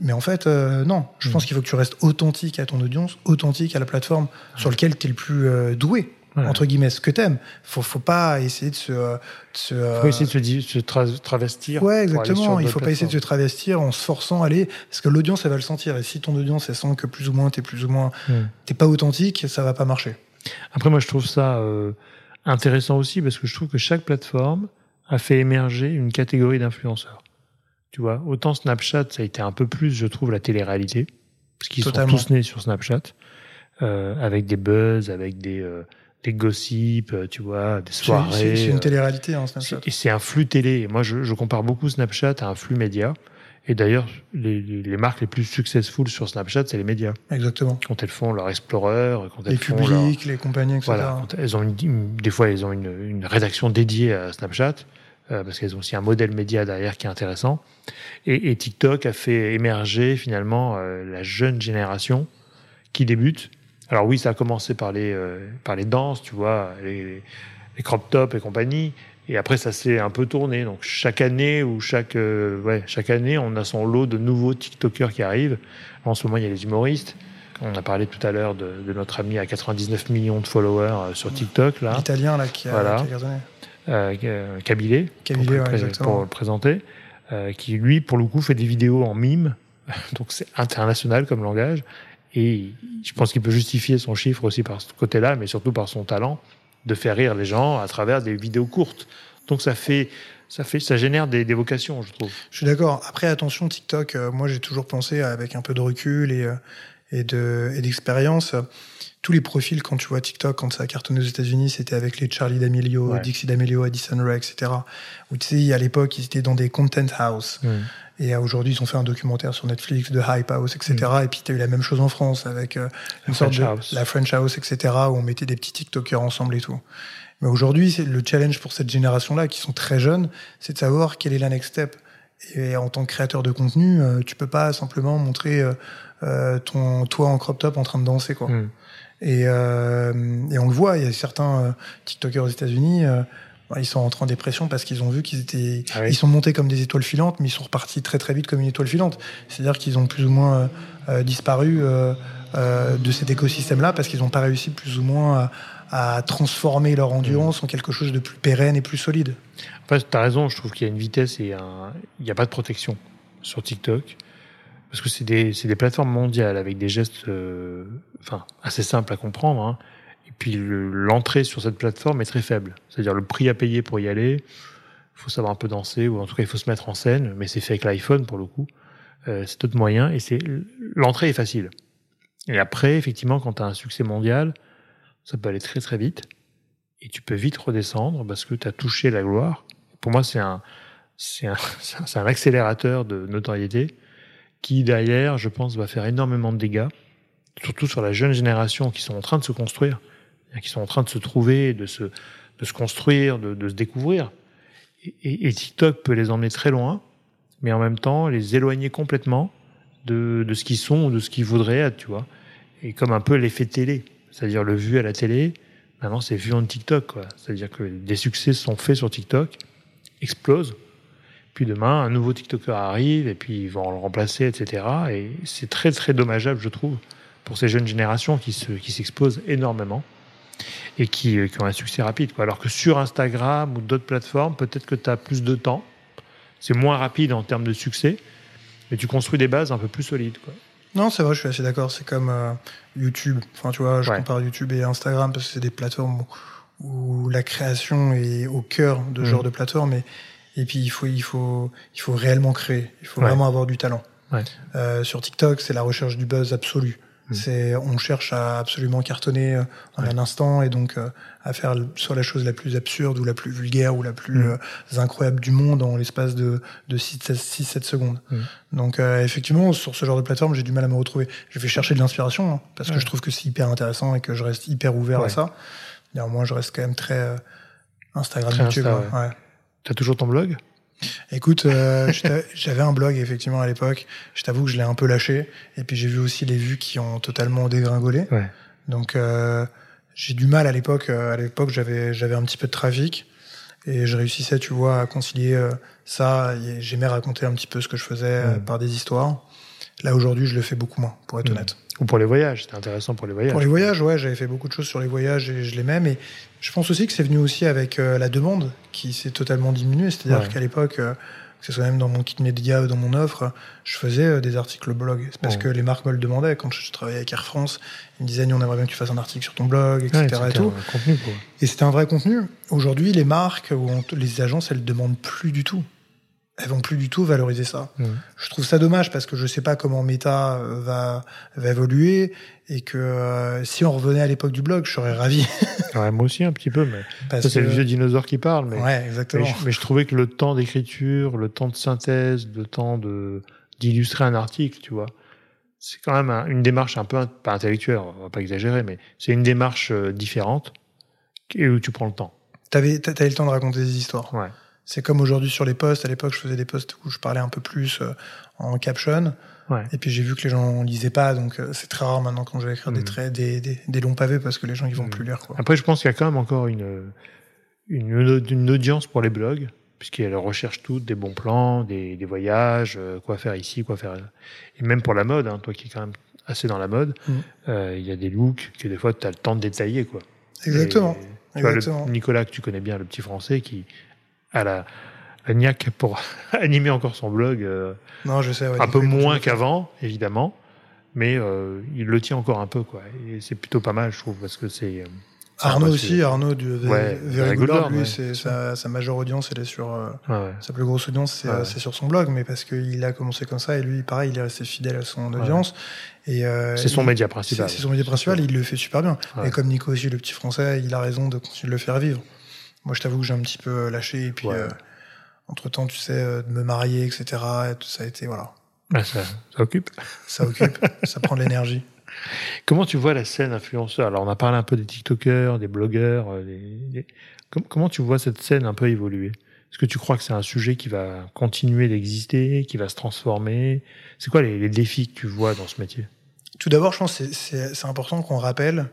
Mais en fait, euh, non. Je
Mm.
pense qu'il faut que tu restes authentique à ton audience, authentique à la plateforme sur laquelle tu es le plus euh, doué, entre guillemets, ce que t'aimes. Faut, faut pas essayer de se... euh, de se, euh,
faut essayer de se, di- se tra- travestir.
Ouais, exactement. Il faut pas essayer de se travestir en se forçant à aller, parce que l'audience, elle va le sentir. Et si ton audience, elle sent que plus ou moins, t'es plus ou moins,
Mm.
t'es pas authentique, ça va pas marcher.
Après, moi, je trouve ça euh, intéressant aussi parce que je trouve que chaque plateforme a fait émerger une catégorie d'influenceurs. Tu vois, autant Snapchat, ça a été un peu plus, je trouve, la télé-réalité, parce qu'ils sont tous nés sur Snapchat, euh, avec des buzz, avec des, euh, des gossips, euh, tu vois, des soirées.
C'est une
euh,
télé-réalité, hein, Snapchat.
c'est- et c'est un flux télé. Et moi, je, je compare beaucoup Snapchat à un flux média. Et d'ailleurs, les, les, marques les plus successful sur Snapchat, c'est les médias.
Exactement.
Quand elles font leur Explorer, quand elles
Les
font leur,
publics, les compagnies, etc.
voilà, elles ont une- des fois, elles ont une, une rédaction dédiée à Snapchat, euh, parce qu'elles ont aussi un modèle média derrière qui est intéressant. Et, et TikTok a fait émerger finalement euh, la jeune génération qui débute. Alors oui, ça a commencé par les, euh, par les danses, tu vois, les, les crop tops et compagnie. Et après, ça s'est un peu tourné. Donc chaque année ou chaque, euh, ouais, chaque année, on a son lot de nouveaux TikTokers qui arrivent. En ce moment, il y a les humoristes. On a parlé tout à l'heure de, de notre ami à 99 millions de followers euh, sur TikTok, là,
L'italien, là, qui a,
Voilà.
qui a.
euh, euh, Kabilé,
Kabilé,
pour,
ouais,
pour le présenter, euh, qui lui, pour le coup, fait des vidéos en mime, donc c'est international comme langage, et je pense qu'il peut justifier son chiffre aussi par ce côté-là, mais surtout par son talent de faire rire les gens à travers des vidéos courtes. Donc ça fait, ça fait, ça génère des, des vocations, je trouve.
Je suis d'accord. Après, attention, TikTok, euh, moi j'ai toujours pensé avec un peu de recul et, euh, et de et d'expérience. tous les profils, quand tu vois TikTok, quand ça a cartonné aux États-Unis, c'était avec les Charlie D'Amelio,
Ouais.
Dixie D'Amelio, Addison Rae, etc. Où tu sais, à l'époque, ils étaient dans des content house. Et euh, aujourd'hui, ils ont fait un documentaire sur Netflix de Hype House, etc. Et puis, tu as eu la même chose en France avec euh, une
La
sorte
French
de
House.
la French House, etc. Où on mettait des petits TikTokers ensemble et tout. Mais aujourd'hui, le challenge pour cette génération-là, qui sont très jeunes, c'est de savoir quel est la next step. Et en tant que créateur de contenu, euh, tu peux pas simplement montrer euh, euh, ton toi en crop top en train de danser, quoi.
Mm.
Et, euh, et on le voit, il y a certains euh, TikTokers aux États-Unis, bah, ils sont rentrés en dépression parce qu'ils ont vu qu'ils étaient,
Ah oui.
ils sont montés comme des étoiles filantes, mais ils sont repartis très très vite comme une étoile filante. C'est-à-dire qu'ils ont plus ou moins disparu de cet écosystème-là parce qu'ils n'ont pas réussi plus ou moins à, à transformer leur endurance en quelque chose de plus pérenne et plus solide.
Enfin, tu as raison, je trouve qu'il y a une vitesse et un... il n'y a pas de protection sur TikTok. Parce que c'est des, des plateformes mondiales avec des gestes euh, enfin, assez simples à comprendre. hein. Et puis le- l'entrée sur cette plateforme est très faible. C'est-à-dire le prix à payer pour y aller, il faut savoir un peu danser, ou en tout cas il faut se mettre en scène, mais c'est fait avec l'iPhone pour le coup. Euh, c'est d'autres moyens, et c'est l'entrée est facile. Et après, effectivement, quand tu as un succès mondial, ça peut aller très très vite. Et tu peux vite redescendre parce que tu as touché la gloire. Pour moi, c'est un, un, un accélérateur de notoriété qui, derrière, je pense, va faire énormément de dégâts, surtout sur la jeune génération qui sont en train de se construire, qui sont en train de se trouver, de se, construire, de, se découvrir. Et, TikTok peut les emmener très loin, mais en même temps les éloigner complètement de, de ce qu'ils sont ou de ce qu'ils voudraient être, tu vois. Et comme un peu l'effet télé, c'est-à-dire le vu à la télé, maintenant c'est vu en TikTok, quoi. C'est-à-dire que des succès sont faits sur TikTok, explosent, puis demain un nouveau TikToker arrive et puis ils vont le remplacer, etc. Et c'est très très dommageable, je trouve, pour ces jeunes générations qui se, qui s'exposent énormément et qui, euh, qui ont un succès rapide, quoi. Alors que sur Instagram ou d'autres plateformes, peut-être que tu as plus de temps, c'est moins rapide en termes de succès, mais tu construis des bases un peu plus solides, quoi.
Non, c'est vrai, je suis assez d'accord. C'est comme euh, YouTube. Enfin, tu vois, je
Ouais.
compare YouTube et Instagram parce que c'est des plateformes où, où la création est au cœur de ce
Mhm.
genre de plateforme. Et, et puis, il faut, il, faut, il faut réellement créer. Il faut
Ouais.
vraiment avoir du talent.
Ouais.
Euh, sur TikTok, c'est la recherche du buzz absolu.
Mhm.
C'est, on cherche à absolument cartonner euh, en
Ouais.
un instant et donc euh, à faire soit la chose la plus absurde ou la plus vulgaire ou la plus
Mhm.
euh, incroyable du monde en l'espace de, de 6-7 secondes.
Mhm.
Donc euh, effectivement, sur ce genre de plateforme, j'ai du mal à me retrouver. Je vais chercher de l'inspiration hein, parce que je trouve que c'est hyper intéressant et que je reste hyper ouvert à ça. Néanmoins, je reste quand même très Instagram,
Très
YouTube.
Insta,
ouais. Ouais.
T'as toujours ton blog?
Écoute, euh, j'avais un blog effectivement à l'époque. Je t'avoue que je l'ai un peu lâché. Et puis j'ai vu aussi les vues qui ont totalement dégringolé.
Ouais.
Donc euh, j'ai du mal à l'époque. euh, À l'époque, j'avais j'avais un petit peu de trafic et je réussissais, tu vois, à concilier euh, ça. J'aimais raconter un petit peu ce que je faisais euh, par des histoires. Là aujourd'hui, je le fais beaucoup moins, pour être honnête.
Ou pour les voyages, c'était intéressant pour les voyages.
Pour les voyages, ouais, j'avais fait beaucoup de choses sur les voyages et je l'aimais, mais je pense aussi que c'est venu aussi avec euh, la demande qui s'est totalement diminuée. C'est-à-dire
Ouais.
qu'à l'époque, euh, que ce soit même dans mon kit média ou dans mon offre, je faisais euh, des articles blog. C'est parce
Ouais.
que les marques me le demandaient. Quand je travaillais avec Air France, ils me disaient, on aimerait bien que tu fasses un article sur ton blog, etc.
Ouais,
et
c'était
tout.
un contenu.
Et c'était un vrai contenu. Aujourd'hui, les marques ou les agences, elles demandent plus du tout. Elles vont plus du tout valoriser ça. Je trouve ça dommage parce que je sais pas comment Meta euh, va, va évoluer et que euh, si on revenait à l'époque du blog, je serais ravi.
Ouais, moi aussi un petit peu, mais
Parce
ça c'est
que-
le vieux dinosaure qui parle. Mais,
Ouais,
mais,
exactement.
je, mais je trouvais que le temps d'écriture, le temps de synthèse, le temps de d'illustrer un article, tu vois, c'est quand même un- une démarche un peu in- pas intellectuelle, on va pas exagérer, mais c'est une démarche euh, différente et où tu prends le temps.
T'avais, eu le temps de raconter des histoires.
Ouais.
C'est comme aujourd'hui sur les posts. À l'époque, je faisais des posts où je parlais un peu plus euh, en caption.
Ouais.
Et puis j'ai vu que les gens lisaient pas, donc euh, c'est très rare maintenant quand je vais écrire des
Mhm.
traits, des, des, des longs pavés parce que les gens ils vont
Mhm.
plus lire quoi.
Après, je pense qu'il y a quand même encore une, une, une audience pour les blogs, puisqu'elles recherchent toutes des bons plans, des, des voyages, euh, quoi faire ici, quoi faire. Et même pour la mode, hein, toi qui es quand même assez dans la mode, euh, il y a des looks que des fois tu as le temps de détailler. Quoi.
Exactement.
Et tu vois, le
Exactement.
Nicolas, que tu connais bien, le petit français, qui a la, niaque pour animer encore son blog, euh,
Non, je sais. ouais,
un peu moins qu'avant, évidemment, mais euh, il le tient encore un peu. Quoi. Et c'est plutôt pas mal, je trouve, parce que c'est. euh,
Arnaud aussi, Arnaud du Very Good lui, c'est sa, sa, majeure audience, elle est sur euh, sa plus grosse audience, c'est sur son blog, mais parce qu'il a commencé comme ça et lui, pareil, il est resté fidèle à son audience.
Et euh, c'est son média principal.
C'est son média principal, il le fait super bien. Et comme Nico aussi, le petit français, il a raison de continuer de le faire vivre. Moi, je t'avoue que j'ai un petit peu lâché et puis euh, entre temps, tu sais, de me marier, etc. Et tout ça a été voilà.
Ah, ça, ça occupe.
Ça occupe, ça prend de l'énergie.
Comment tu vois la scène influenceur? Alors, on a parlé un peu des TikTokers, des blogueurs. Euh, comment tu vois cette scène un peu évoluer? Est-ce que tu crois que c'est un sujet qui va continuer d'exister, qui va se transformer? C'est quoi les, défis que tu vois dans ce métier?
Tout d'abord, je pense que c'est important qu'on rappelle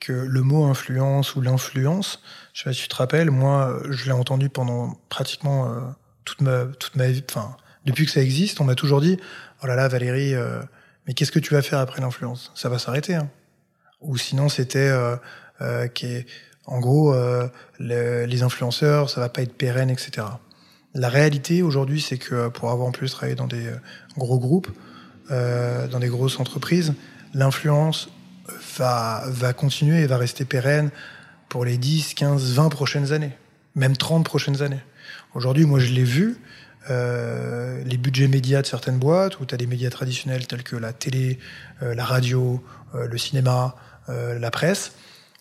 que le mot influence ou l'influence, je sais pas si tu te rappelles, moi, je l'ai entendu pendant pratiquement euh, toute ma toute ma vie. Enfin, depuis que ça existe, on m'a toujours dit, oh là là, Valérie. Euh, mais qu'est-ce que tu vas faire après l'influence? Ça va s'arrêter. Hein. Ou sinon, c'était euh, euh, qui en gros, euh, les influenceurs, ça va pas être pérenne, etc. La réalité aujourd'hui, c'est que pour avoir en plus travaillé dans des gros groupes, dans des grosses entreprises, l'influence va, va continuer et va rester pérenne pour les 10, 15, 20 prochaines années, même 30 prochaines années. Aujourd'hui, moi, je l'ai vu, euh, les budgets médias de certaines boîtes, où tu as des médias traditionnels tels que la télé, euh, la radio, euh, le cinéma, la presse.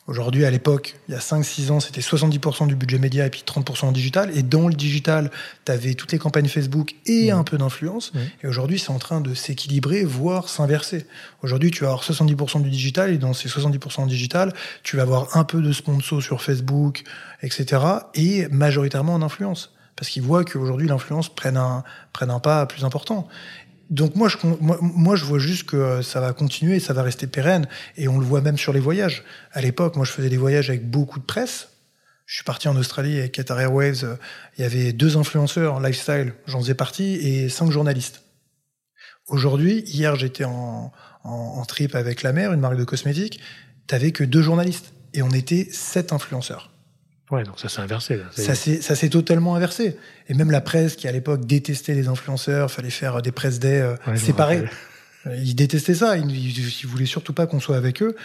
Aujourd'hui, à l'époque, il y a 5-6 ans, c'était 70% du budget média et puis 30% en digital. Et dans le digital, tu avais toutes les campagnes Facebook et un peu d'influence. Et aujourd'hui, c'est en train de s'équilibrer, voire s'inverser. Aujourd'hui, tu vas avoir 70% du digital et dans ces 70% en digital, tu vas avoir un peu de sponsor sur Facebook, etc. et majoritairement en influence parce qu'ils voient qu'aujourd'hui l'influence prenne un, prenne un pas plus important. Donc moi je, moi, je vois juste que ça va continuer, ça va rester pérenne, et on le voit même sur les voyages. À l'époque, moi je faisais des voyages avec beaucoup de presse. Je suis parti en Australie avec Qatar Airways. Il y avait deux influenceurs lifestyle, j'en faisais partie, et cinq journalistes. Aujourd'hui, hier j'étais en, en, en, trip avec la mer, une marque de cosmétiques. T'avais que deux journalistes, et on était sept influenceurs.
Ouais, donc ça s'est inversé.
Ça s'est totalement inversé. Et même la presse qui à l'époque détestait les influenceurs, fallait faire des presse day euh, séparés. Ils détestaient ça. Ils, ils, voulaient surtout pas qu'on soit avec eux.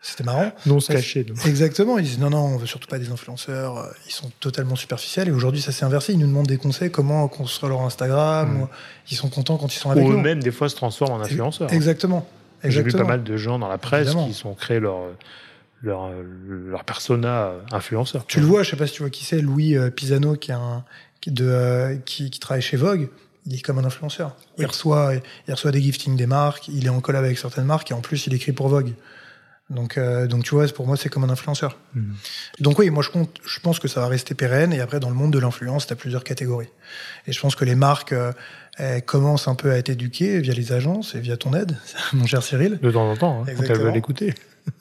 C'était marrant.
Non, se cacher.
Exactement. Ils disent non, non, on veut surtout pas des influenceurs. Euh, ils sont totalement superficiels. Et aujourd'hui, ça s'est inversé. Ils nous demandent des conseils, comment construire leur Instagram. Mm. ils sont contents quand ils sont avec
nous.
Ou
eux-mêmes, des fois, se transforment en influenceurs.
Exactement.
J'ai vu pas mal de gens dans la presse qui sont créés leur leur, leur persona influenceur.
Tu le vois, je sais pas si tu vois qui c'est, Louis euh, Pisano, qui, est un, qui, de, euh, qui, qui, travaille chez Vogue. Il est comme un influenceur. Il, reçoit, il reçoit des giftings des marques, il est en collab avec certaines marques et en plus il écrit pour Vogue. Donc, euh, donc tu vois, pour moi, c'est comme un influenceur. Mhm. Donc oui, moi je, compte, je pense que ça va rester pérenne. Et après, dans le monde de l'influence, tu as plusieurs catégories. Et je pense que les marques elles commencent un peu à être éduquées via les agences et via ton aide, mon cher Cyril.
De temps en temps, hein, quand elles veulent l'écouter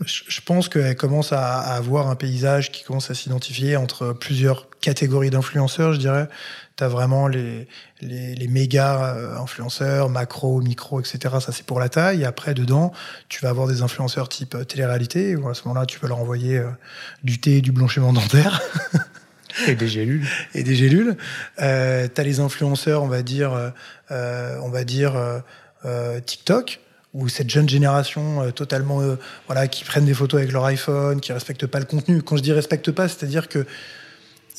je pense qu'elle commence à, avoir un paysage qui commence à s'identifier entre plusieurs catégories d'influenceurs, je dirais. Tu as vraiment les, les, les, méga euh, influenceurs, macro, micro, etc. Ça, c'est pour la taille. Et après, dedans, tu vas avoir des influenceurs type euh, télé-réalité, où à ce moment-là, tu peux leur envoyer euh, du thé et du blanchiment dentaire.
Et des gélules.
Et des gélules. Euh, tu as les influenceurs, on va dire, euh, on va dire euh, TikTok, ou cette jeune génération euh, totalement euh, voilà qui prennent des photos avec leur iPhone, qui respectent pas le contenu. Quand je dis respecte pas, c'est-à-dire que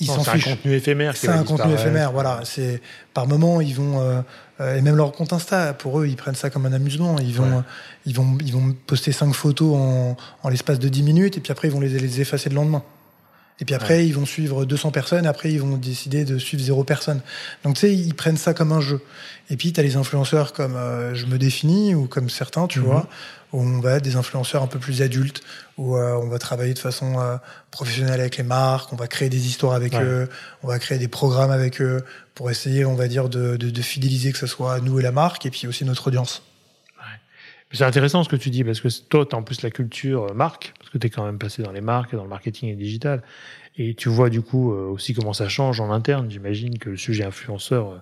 ils s'en fichent. C'est un contenu éphémère.
C'est un contenu éphémère, voilà. C'est par moment ils vont euh, et même leur compte Insta, pour eux, ils prennent ça comme un amusement. Ils vont ils vont ils vont poster cinq photos en, en l'espace de 10 minutes et puis après ils vont les, les effacer le lendemain. Et puis après, ils vont suivre 200 personnes. Après, ils vont décider de suivre zéro personne. Donc, tu sais, ils prennent ça comme un jeu. Et puis, tu as les influenceurs comme euh, je me définis ou comme certains, tu mhm. vois, où on va être des influenceurs un peu plus adultes, où euh, on va travailler de façon euh, professionnelle avec les marques, on va créer des histoires avec eux, on va créer des programmes avec eux pour essayer, on va dire, de, de, de fidéliser que ce soit nous et la marque et puis aussi notre audience.
C'est intéressant ce que tu dis, parce que toi, tu as en plus la culture marque, parce que tu es quand même passé dans les marques, dans le marketing et digital. Et tu vois du coup euh, aussi comment ça change en interne. J'imagine que le sujet influenceur euh,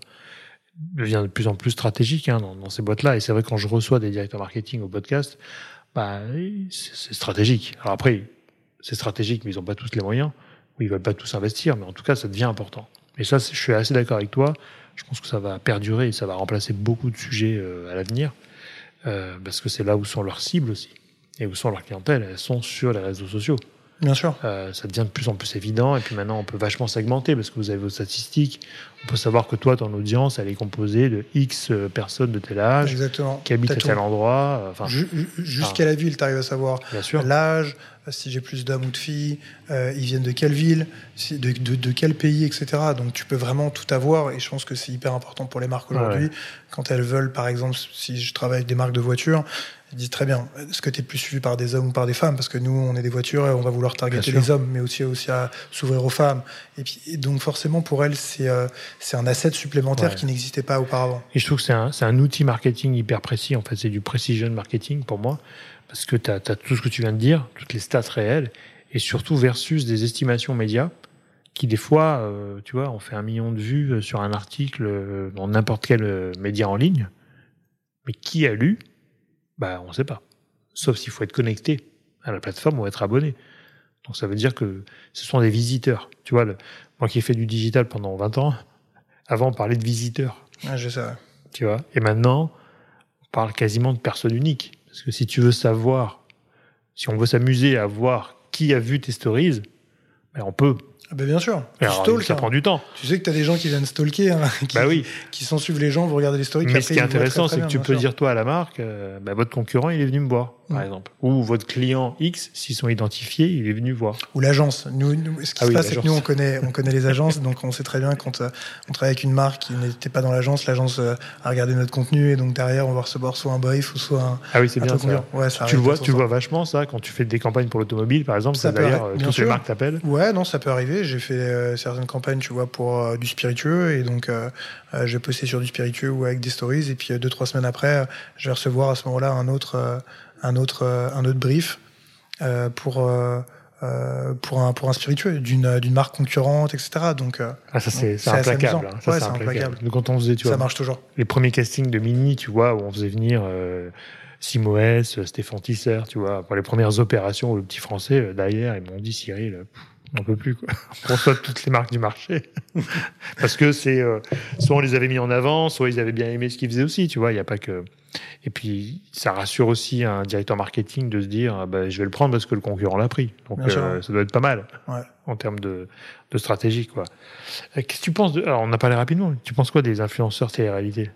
devient de plus en plus stratégique hein, dans, ces boîtes-là. Et c'est vrai quand je reçois des directeurs marketing au podcast, bah, c'est stratégique. Alors après, c'est stratégique, mais ils n'ont pas tous les moyens, ou ils veulent pas tous investir, mais en tout cas, ça devient important. Et ça, je suis assez d'accord avec toi. Je pense que ça va perdurer et ça va remplacer beaucoup de sujets euh, à l'avenir. Euh, parce que c'est là où sont leurs cibles aussi, et où sont leurs clientèles. Elles sont sur les réseaux sociaux.
Bien sûr.
Euh, ça devient de plus en plus évident. Et puis maintenant, on peut vachement segmenter parce que vous avez vos statistiques. On peut savoir que toi, ton audience, elle est composée de X euh, personnes de tel âge,
Exactement.
qui habitent à tel endroit. euh, Enfin,
Ju- ju- Jusqu'à la ville, tu arrives à savoir l'âge, si j'ai plus d'hommes ou de filles, euh, ils viennent de quelle ville, si- de, de- de quel pays, etc. Donc tu peux vraiment tout avoir et je pense que c'est hyper important pour les marques aujourd'hui. Quand elles veulent, par exemple, si je travaille avec des marques de voitures, ils disent très bien, est-ce que tu es plus suivi par des hommes ou par des femmes Parce que nous, on est des voitures et on va vouloir targeter les hommes, mais aussi, aussi à s'ouvrir aux femmes. Et, puis, et donc forcément, pour elles, c'est euh, c'est un asset supplémentaire
Ouais.
qui n'existait pas auparavant.
Et je trouve que c'est un, un outil marketing hyper précis. En fait, c'est du precision marketing pour moi. Parce que tu as, tout ce que tu viens de dire, toutes les stats réelles, et surtout versus des estimations médias qui, des fois, euh, tu vois, on fait un million de vues sur un article euh, dans n'importe quel média en ligne. Mais qui a lu Bah, on ne sait pas. Sauf s'il faut être connecté à la plateforme ou être abonné. Donc ça veut dire que ce sont des visiteurs. Tu vois, le- moi qui ai fait du digital pendant 20 ans, avant on parlait de visiteurs
Ouais, je sais,
tu vois. Et maintenant, on parle quasiment de personnes uniques. Parce que si tu veux savoir, si on veut s'amuser à voir qui a vu tes stories, ben on peut.
Ah bah bien sûr. Tu
Alors,
stalks,
ça
hein.
prend du temps.
Tu sais que tu as des gens qui viennent stalker, hein, qui,
Bah oui.
qui s'en suivent les gens, vous regardez les stories.
Mais ce qui est intéressant, c'est que tu peux
sûr.
dire toi à la marque, euh, bah, votre concurrent, il est venu me voir, par exemple. Ou votre client X, s'ils sont identifiés, il est venu voir.
Ou l'agence. Nous, nous- ce qui
Ah
se
oui,
passe, c'est que nous, on connaît, on connaît les agences, donc on sait très bien quand euh, on travaille avec une marque qui n'était pas dans l'agence, l'agence euh, a regardé notre contenu et donc derrière, on va recevoir soit un brief ou soit un,
Ah oui, c'est bien ça.
Ouais, ça
Tu vois, tu vois vachement ça quand tu fais des campagnes pour l'automobile, par exemple.
Ça
d'ailleurs, euh, toutes les
sûr.
marques t'appellent.
Ouais, non, ça peut arriver. J'ai fait euh, certaines campagnes, tu vois, pour du spiritueux et donc je postais sur du spiritueux ou avec des stories et puis deux trois semaines après, je vais recevoir à ce moment-là un autre un autre euh, un autre brief euh, pour euh, euh, pour un pour un spiritueux d'une d'une marque concurrente, etc. Donc euh,
Ah, ça, c'est implacable. hein. Ça,
Ouais,
implacable.
implacable.
Nous, quand on faisait, tu
ça
vois,
marche toujours.
les premiers castings de Mini, tu vois, où on faisait venir euh, Simoes, Stéphane Tisser, tu vois, pour les premières opérations où le petit français, euh, derrière, ils m'ont dit, Cyril, on peut plus, quoi. On reçoit toutes les marques du marché. Parce que c'est, euh, soit on les avait mis en avant, soit ils avaient bien aimé ce qu'ils faisaient aussi, tu vois, il n'y a pas que. Et puis, ça rassure aussi un directeur marketing de se dire, ah bah, je vais le prendre parce que le concurrent l'a pris. Donc, euh, ça doit être pas mal.
Ouais.
En termes de, de stratégie, quoi. Euh, Qu'est-ce que tu penses de, alors, on a parlé rapidement, tu penses quoi des influenceurs télé-réalité?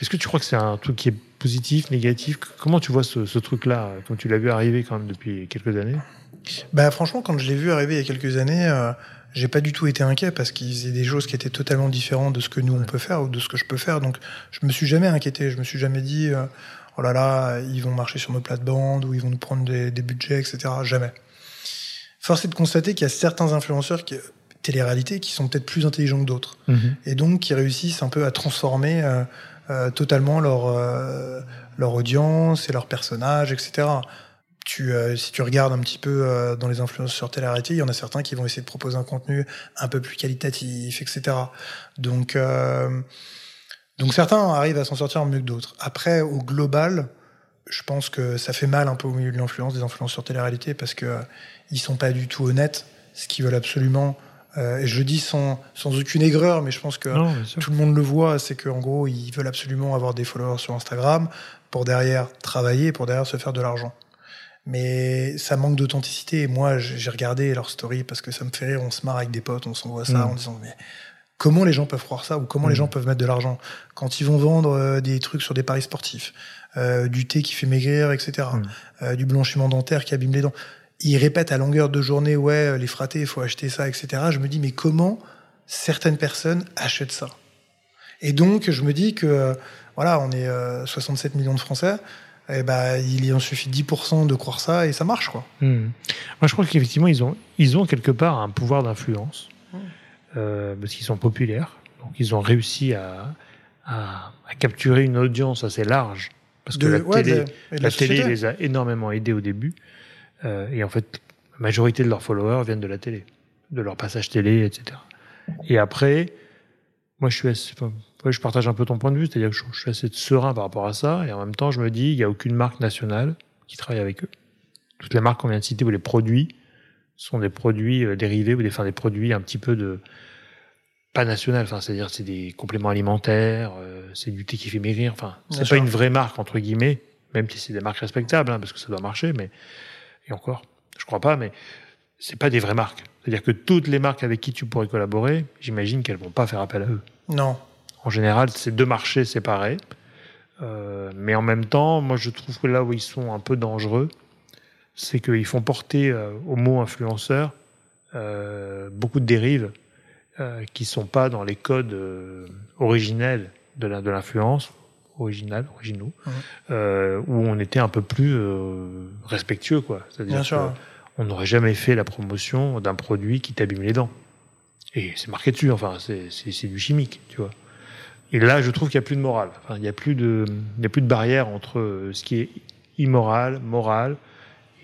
Est-ce que tu crois que c'est un truc qui est positif, négatif? Comment tu vois ce, ce truc-là, comme tu l'as vu arriver quand même depuis quelques années?
Bah franchement, quand je l'ai vu arriver il y a quelques années, euh, j'ai pas du tout été inquiet parce qu'ils faisaient des choses qui étaient totalement différentes de ce que nous on peut faire ou de ce que je peux faire. Donc je me suis jamais inquiété. Je me suis jamais dit euh, oh là là, ils vont marcher sur nos plates-bandes ou ils vont nous prendre des, des budgets, etc. Jamais. Force est de constater qu'il y a certains influenceurs qui télé-réalité qui sont peut-être plus intelligents que d'autres et donc qui réussissent un peu à transformer euh, euh, totalement leur euh, leur audience et leur personnage, etc. Tu, euh, si tu regardes un petit peu euh, dans les influenceurs télé-réalité, il y en a certains qui vont essayer de proposer un contenu un peu plus qualitatif, etc. Donc, euh, donc certains arrivent à s'en sortir mieux que d'autres. Après, au global, je pense que ça fait mal un peu au milieu de l'influence des influenceurs télé-réalité parce que euh, ils sont pas du tout honnêtes. Ce qu'ils veulent absolument, euh, et je le dis sans, sans aucune aigreur, mais je pense que
Non,
tout le monde le voit, c'est qu'en gros, ils veulent absolument avoir des followers sur Instagram pour derrière travailler, pour derrière se faire de l'argent. Mais ça manque d'authenticité. Et moi, j'ai regardé leur story parce que ça me fait rire. On se marre avec des potes, on s'envoie ça
Mm.
en disant mais comment les gens peuvent croire ça ou comment
Mm.
les gens peuvent mettre de l'argent? Quand ils vont vendre euh, des trucs sur des paris sportifs, euh, du thé qui fait maigrir, etc.,
Mm.
euh, du blanchiment dentaire qui abîme les dents. Ils répètent à longueur de journée ouais les fratés, il faut acheter ça, etc. Je me dis mais comment certaines personnes achètent ça? Et donc je me dis que voilà, on est euh, 67 millions de Français. Et ben, il en suffit 10% de croire ça et ça marche, quoi.
Hmm. Moi, je crois qu'effectivement, ils ont, ils ont quelque part un pouvoir d'influence
Hmm.
euh, parce qu'ils sont populaires. Donc, ils ont réussi à, à, à capturer une audience assez large parce que
De-
la
ouais,
télé,
de- et de
la
la
télé les a énormément aidés au début. Euh, et en fait, la majorité de leurs followers viennent de la télé, de leur passage télé, etc. Et après, moi, je suis assez, enfin, ouais, je partage un peu ton point de vue, c'est-à-dire que je, je suis assez serein par rapport à ça. Et en même temps, je me dis, il n'y a aucune marque nationale qui travaille avec eux. Toutes les marques qu'on vient de citer ou les produits sont des produits euh, dérivés ou des, enfin, des produits un petit peu de pas national, enfin c'est-à-dire c'est des compléments alimentaires, euh, c'est du thé qui fait maigrir, enfin c'est pas
sûr.
une vraie marque entre guillemets, même si c'est des marques respectables hein, parce que ça doit marcher, mais et encore, je crois pas, mais c'est pas des vraies marques. C'est-à-dire que toutes les marques avec qui tu pourrais collaborer, j'imagine qu'elles vont pas faire appel à eux.
Non.
En général, c'est deux marchés séparés. Euh, mais en même temps, moi, je trouve que là où ils sont un peu dangereux, c'est qu'ils font porter euh, au mot influenceur euh, beaucoup de dérives qui sont pas dans les codes originels de l'influence, original, originaux, où on était un peu plus respectueux, C'est-à-dire
sûr.
on n'aurait jamais fait la promotion d'un produit qui t'abîme les dents. Et c'est marqué dessus, enfin, c'est du chimique, tu vois. Et là, je trouve qu'il n'y a plus de morale. Enfin, il n'y a plus de, il y a plus de barrière entre euh, ce qui est immoral, moral,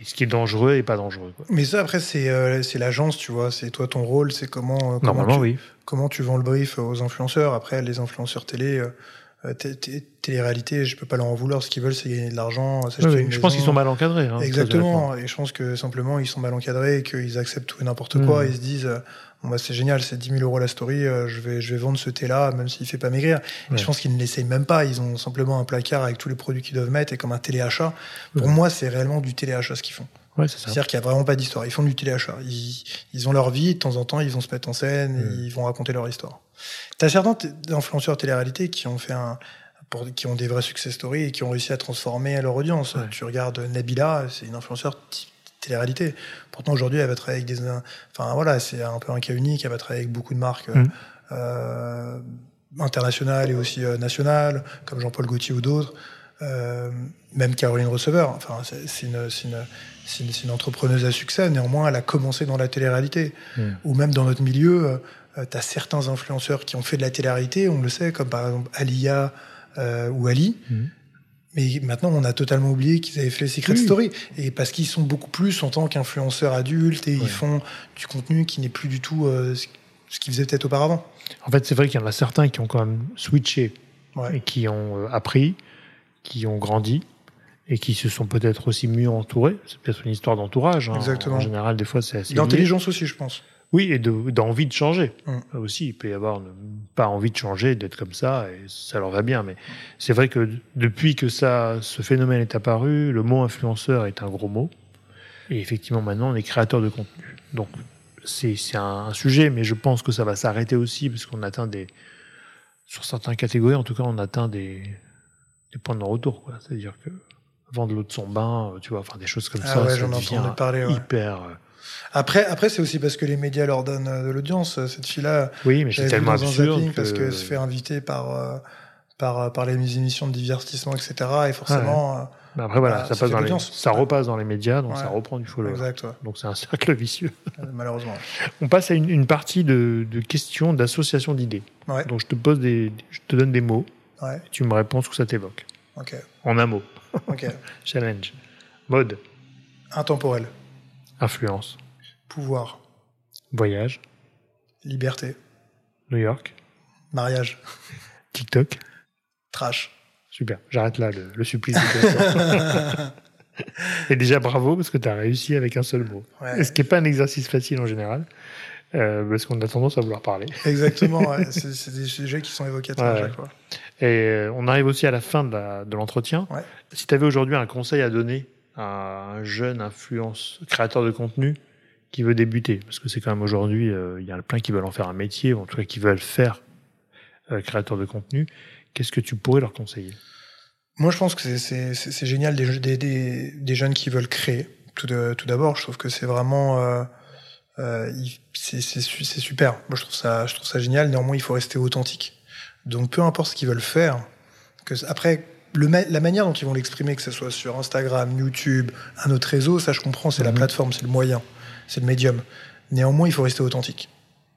et ce qui est dangereux et pas dangereux. Quoi.
Mais ça, après, c'est euh, c'est l'agence, tu vois. C'est toi, ton rôle, c'est comment, euh, comment, tu,
oui.
comment tu vends le brief aux influenceurs. Après, les influenceurs télé, euh, euh, té- té- télé-réalité, je peux pas leur en vouloir. Ce qu'ils veulent, c'est gagner de l'argent. s'acheter
Oui, oui.
une
Je pense qu'ils sont mal encadrés. hein.
Exactement. Et je pense que simplement, ils sont mal encadrés et qu'ils acceptent tout et n'importe quoi.
Mhm.
Ils se disent, euh, bon, bah, c'est génial, c'est 10 000 euros la story, euh, je vais, je vais vendre ce thé-là, même s'il fait pas maigrir. Et je pense qu'ils ne l'essayent même pas. Ils ont simplement un placard avec tous les produits qu'ils doivent mettre et comme un téléachat. Pour
Ouais.
moi, c'est réellement du téléachat ce qu'ils font.
Ouais.
C'est-à-dire qu'il n'y a vraiment pas d'histoire. Ils font du téléachat. Ils, ils ont leur vie, de temps en temps, ils vont se mettre en scène, et ils vont raconter leur histoire. T'as certains influenceurs télé-réalité qui ont fait un, pour, qui ont des vrais success stories et qui ont réussi à transformer leur audience.
Ouais.
Tu regardes Nabila, c'est une influenceur type télé-réalité. Pourtant, aujourd'hui, elle va travailler avec des, enfin, voilà, c'est un peu un cas unique. Elle va travailler avec beaucoup de marques,
Mm.
euh, internationales et aussi euh, nationales, comme Jean-Paul Gaultier ou d'autres. Euh, même Caroline Receveur. Enfin, c'est une, c'est une, c'est une, une entrepreneuse à succès. Néanmoins, elle a commencé dans la télé-réalité.
Mm.
Ou même dans notre milieu, euh, tu as certains influenceurs qui ont fait de la télé-réalité, on le sait, comme par exemple Alia euh, ou Ali.
Mhm.
Mais maintenant, on a totalement oublié qu'ils avaient fait Secret
Oui.
Story. Et parce qu'ils sont beaucoup plus en tant qu'influenceurs adultes et
Ouais.
ils font du contenu qui n'est plus du tout euh, ce qu'ils faisaient peut-être auparavant.
En fait, c'est vrai qu'il y en a certains qui ont quand même switché
Ouais.
et qui ont euh, appris, qui ont grandi et qui se sont peut-être aussi mieux entourés. C'est peut-être une histoire d'entourage. hein.
Exactement.
En général, des fois, c'est assez.
D'intelligence aussi, je pense.
Oui, et de- d'envie de changer
Mm.
Euh, aussi. Il peut y avoir une- pas envie de changer, d'être comme ça, et ça leur va bien. Mais c'est vrai que depuis que ça, ce phénomène est apparu, le mot influenceur est un gros mot. Et effectivement, maintenant, on est créateur de contenu. Donc, c'est c'est un, un sujet, mais je pense que ça va s'arrêter aussi, parce qu'on atteint des. Sur certaines catégories, en tout cas, on atteint des, des points de non-retour. quoi. C'est-à-dire que vendre l'eau de son bain, euh, tu vois, enfin des choses comme
Ah
ça,
ouais,
ça devient
parler, ouais.
hyper. Euh,
Après, après c'est aussi parce que les médias leur donnent euh, de l'audience. Cette fille-là,
Oui, mais c'est tellement
dans un
absurde.
zapping
que-
parce qu'elle se fait inviter par, euh, par, euh, par les émissions de divertissement, etc. Et forcément, euh,
Mais après, voilà,
Bah,
ça,
ça
passe
fait
dans les,
l'audience.
ça repasse dans les médias, donc
Ouais.
ça reprend du follower.
exact, ouais.
Donc c'est un cercle vicieux.
Euh, malheureusement.
On passe à une, une partie de, de questions d'association d'idées. Donc je te pose des, je te donne des mots, et tu me réponds ce que ça t'évoque.
ok,
En un mot.
ok.
Challenge. Mode.
Intemporel,
Influence.
pouvoir,
Voyage.
liberté,
New York.
mariage,
TikTok.
trash.
Super. J'arrête là le, le supplice. et déjà bravo parce que tu as réussi avec un seul mot.
Ouais,
Ce qui n'est pas un exercice facile en général. euh, parce qu'on a tendance à vouloir parler.
exactement. ouais. C'est des sujets qui sont évocateurs à
Ouais.
chaque fois.
Et euh, on arrive aussi à la fin de l'entretien. Si tu avais aujourd'hui un conseil à donner un jeune influence créateur de contenu qui veut débuter, parce que c'est quand même aujourd'hui, euh, il y en a plein qui veulent en faire un métier, ou en tout cas qui veulent faire euh, créateur de contenu, qu'est-ce que tu pourrais leur conseiller?
Moi, je pense que c'est- génial des, des, jeunes qui veulent créer. Tout d'abord, je trouve que c'est vraiment euh, euh, c'est c'est su- c'est super. Moi, je trouve ça génial. Néanmoins, il faut rester authentique. Donc, peu importe ce qu'ils veulent faire, après le ma- la manière dont ils vont l'exprimer, que ce soit sur Instagram, YouTube, un autre réseau, ça je comprends, c'est la
Mhm.
plateforme, c'est le moyen, c'est le médium. Néanmoins, il faut rester authentique.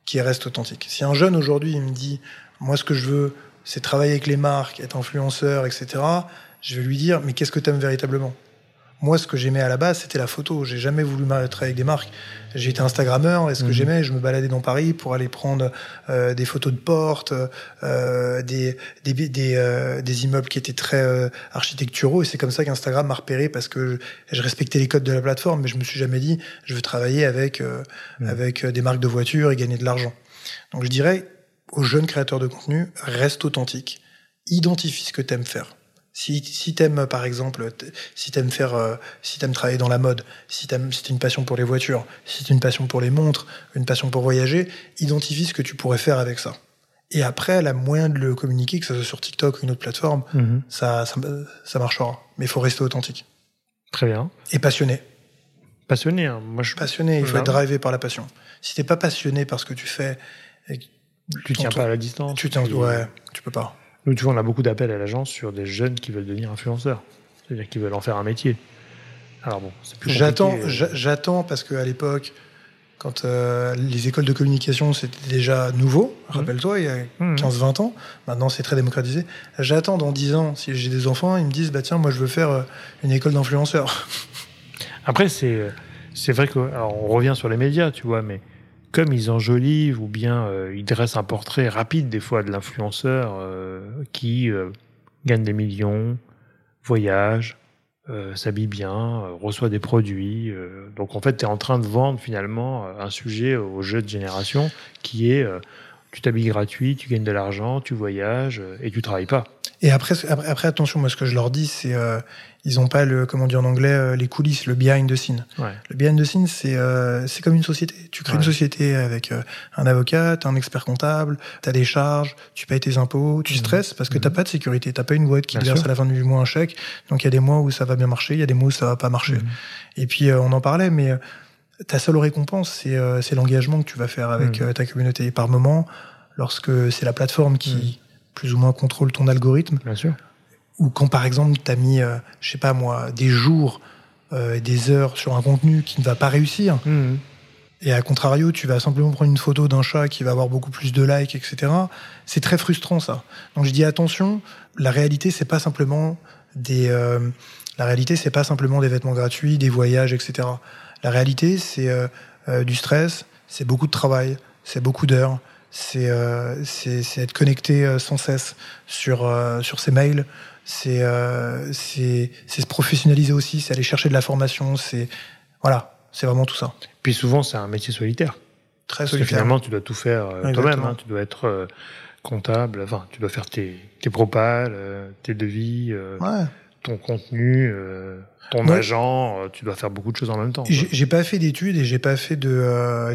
Qui reste authentique. Si un jeune aujourd'hui il me dit, moi ce que je veux, c'est travailler avec les marques, être influenceur, etc. Je vais lui dire, mais qu'est-ce que tu aimes véritablement? Moi, ce que j'aimais à la base, c'était la photo. J'ai jamais voulu travailler avec des marques. J'ai été Instagrammeur, et ce que
Mhm.
j'aimais, je me baladais dans Paris pour aller prendre euh, des photos de portes, euh, des, des, des, euh, des immeubles qui étaient très architecturaux, et c'est comme ça qu'Instagram m'a repéré, parce que je, je respectais les codes de la plateforme, mais je me suis jamais dit, je veux travailler avec,
Mhm.
avec des marques de voitures et gagner de l'argent. Donc je dirais aux jeunes créateurs de contenu, reste authentique, identifie ce que tu aimes faire. Si, si t'aimes, par exemple, si t'aimes faire, euh, si t'aimes travailler dans la mode, si t'aimes, si t'as une passion pour les voitures, si t'as une passion pour les montres, une passion pour voyager, identifie ce que tu pourrais faire avec ça. Et après, la moyen de le communiquer, que ce soit sur TikTok ou une autre plateforme,
Mhm.
ça, ça, ça marchera. Mais il faut rester authentique.
Très bien.
Et passionné.
Passionné. hein. Moi, je,
Passionné, il faut être drivé par la passion. Si t'es pas passionné par ce que tu fais, et
tu tiens pas à la distance.
tu tiens, ouais, tu peux pas.
Nous, tu vois, on a beaucoup d'appels à l'agence sur des jeunes qui veulent devenir influenceurs. C'est-à-dire qu'ils veulent en faire un métier. Alors bon, c'est plus
J'attends, j'a- j'attends parce qu'à l'époque, quand euh, les écoles de communication c'était déjà nouveau, rappelle-toi, il y a
Mhm.
15-20 ans, maintenant c'est très démocratisé. J'attends dans 10 ans, si j'ai des enfants, ils me disent, bah tiens, moi je veux faire euh, une école d'influenceurs.
Après, c'est c'est vrai que alors, on revient sur les médias, tu vois, mais comme ils enjolivent ou bien euh, ils dressent un portrait rapide des fois de l'influenceur euh, qui euh, gagne des millions, voyage, s'habille bien, reçoit des produits. donc en fait, tu es en train de vendre finalement un sujet aux jeunes générations qui est tu t'habilles gratuit, tu gagnes de l'argent, tu voyages et tu travailles pas.
Et après, après, attention, moi ce que je leur dis, c'est ils ont pas le, comment dire en anglais, euh, les coulisses, le behind the scene.
Ouais.
Le behind the scene, c'est euh, c'est comme une société. Tu crées
Ouais.
une société avec euh, un avocat, un expert comptable, t'as des charges, tu payes tes impôts, tu
Mhm.
stresses parce que t'as
Mhm.
pas de sécurité, t'as pas une boîte qui te verse à la fin du mois un chèque. Donc il y a des mois où ça va bien marcher, il y a des mois où ça va pas marcher.
Mhm.
Et puis euh, on en parlait, mais ta seule récompense, c'est euh, c'est l'engagement que tu vas faire avec euh, ta communauté. Et par moment, lorsque c'est la plateforme qui plus ou moins contrôle ton algorithme,
Bien sûr.
Ou quand par exemple t'as mis, euh, je sais pas moi, des jours, euh, et des heures sur un contenu qui ne va pas réussir,
Mhm.
et à contrario, tu vas simplement prendre une photo d'un chat qui va avoir beaucoup plus de likes, etc. C'est très frustrant ça. Donc je dis attention, la réalité c'est pas simplement des, euh, la réalité c'est pas simplement des vêtements gratuits, des voyages, etc. La réalité c'est euh, euh, du stress, c'est beaucoup de travail, c'est beaucoup d'heures, c'est euh, être connecté euh, sans cesse sur euh, sur ses mails. C'est euh, c'est se professionnaliser aussi, c'est aller chercher de la formation, c'est voilà, c'est vraiment tout ça.
Puis souvent, c'est un métier solitaire.
Très
Parce que
solitaire.
finalement, tu dois tout faire euh, toi-même. Hein. Tu dois être euh, comptable, enfin, tu dois faire tes, tes propales, euh, tes devis,
Ouais.
ton contenu, ton
Ouais.
agent. tu dois faire beaucoup de choses en même temps.
J'ai pas fait d'études et j'ai pas fait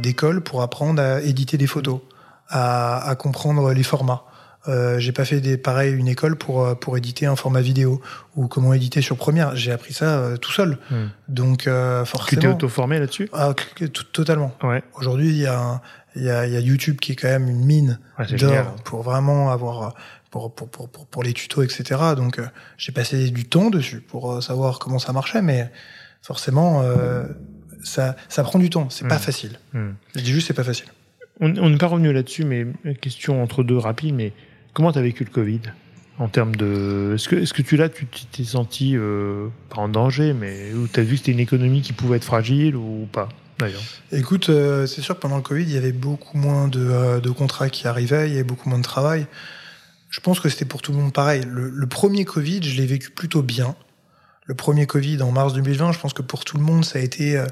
d'école pour apprendre à éditer des photos, à, à comprendre les formats. Euh, j'ai pas fait des pareil une école pour euh, pour éditer un format vidéo ou comment éditer sur Premiere. J'ai appris ça euh, tout seul.
Hmm.
Donc euh,
Tu t'es
forcément.
auto-formé là-dessus?
Ah, totalement.
Ouais,
Aujourd'hui, il y a il y a, il y a YouTube qui est quand même une mine
ouais
d'or pour vraiment avoir euh, pour, pour, pour, pour, pour les tutos, etc. Donc, euh, j'ai passé du temps dessus pour savoir comment ça marchait, mais forcément, euh, ça, ça prend du temps. C'est pas
Mm.
facile.
Hmm.
Je dis juste, c'est pas facile.
On n'est pas revenu là-dessus, mais question entre deux rapide, mais comment tu as vécu le Covid en termes de... Est-ce que, est-ce que tu là, tu t'es senti, euh, pas en danger, mais où tu as vu que c'était une économie qui pouvait être fragile ou pas, d'ailleurs?
Écoute, euh, c'est sûr que pendant le Covid, il y avait beaucoup moins de, euh, de contrats qui arrivaient, il y avait beaucoup moins de travail. Je pense que c'était pour tout le monde pareil. Le, le premier Covid, je l'ai vécu plutôt bien. Le premier Covid en mars 2020, je pense que pour tout le monde, ça a été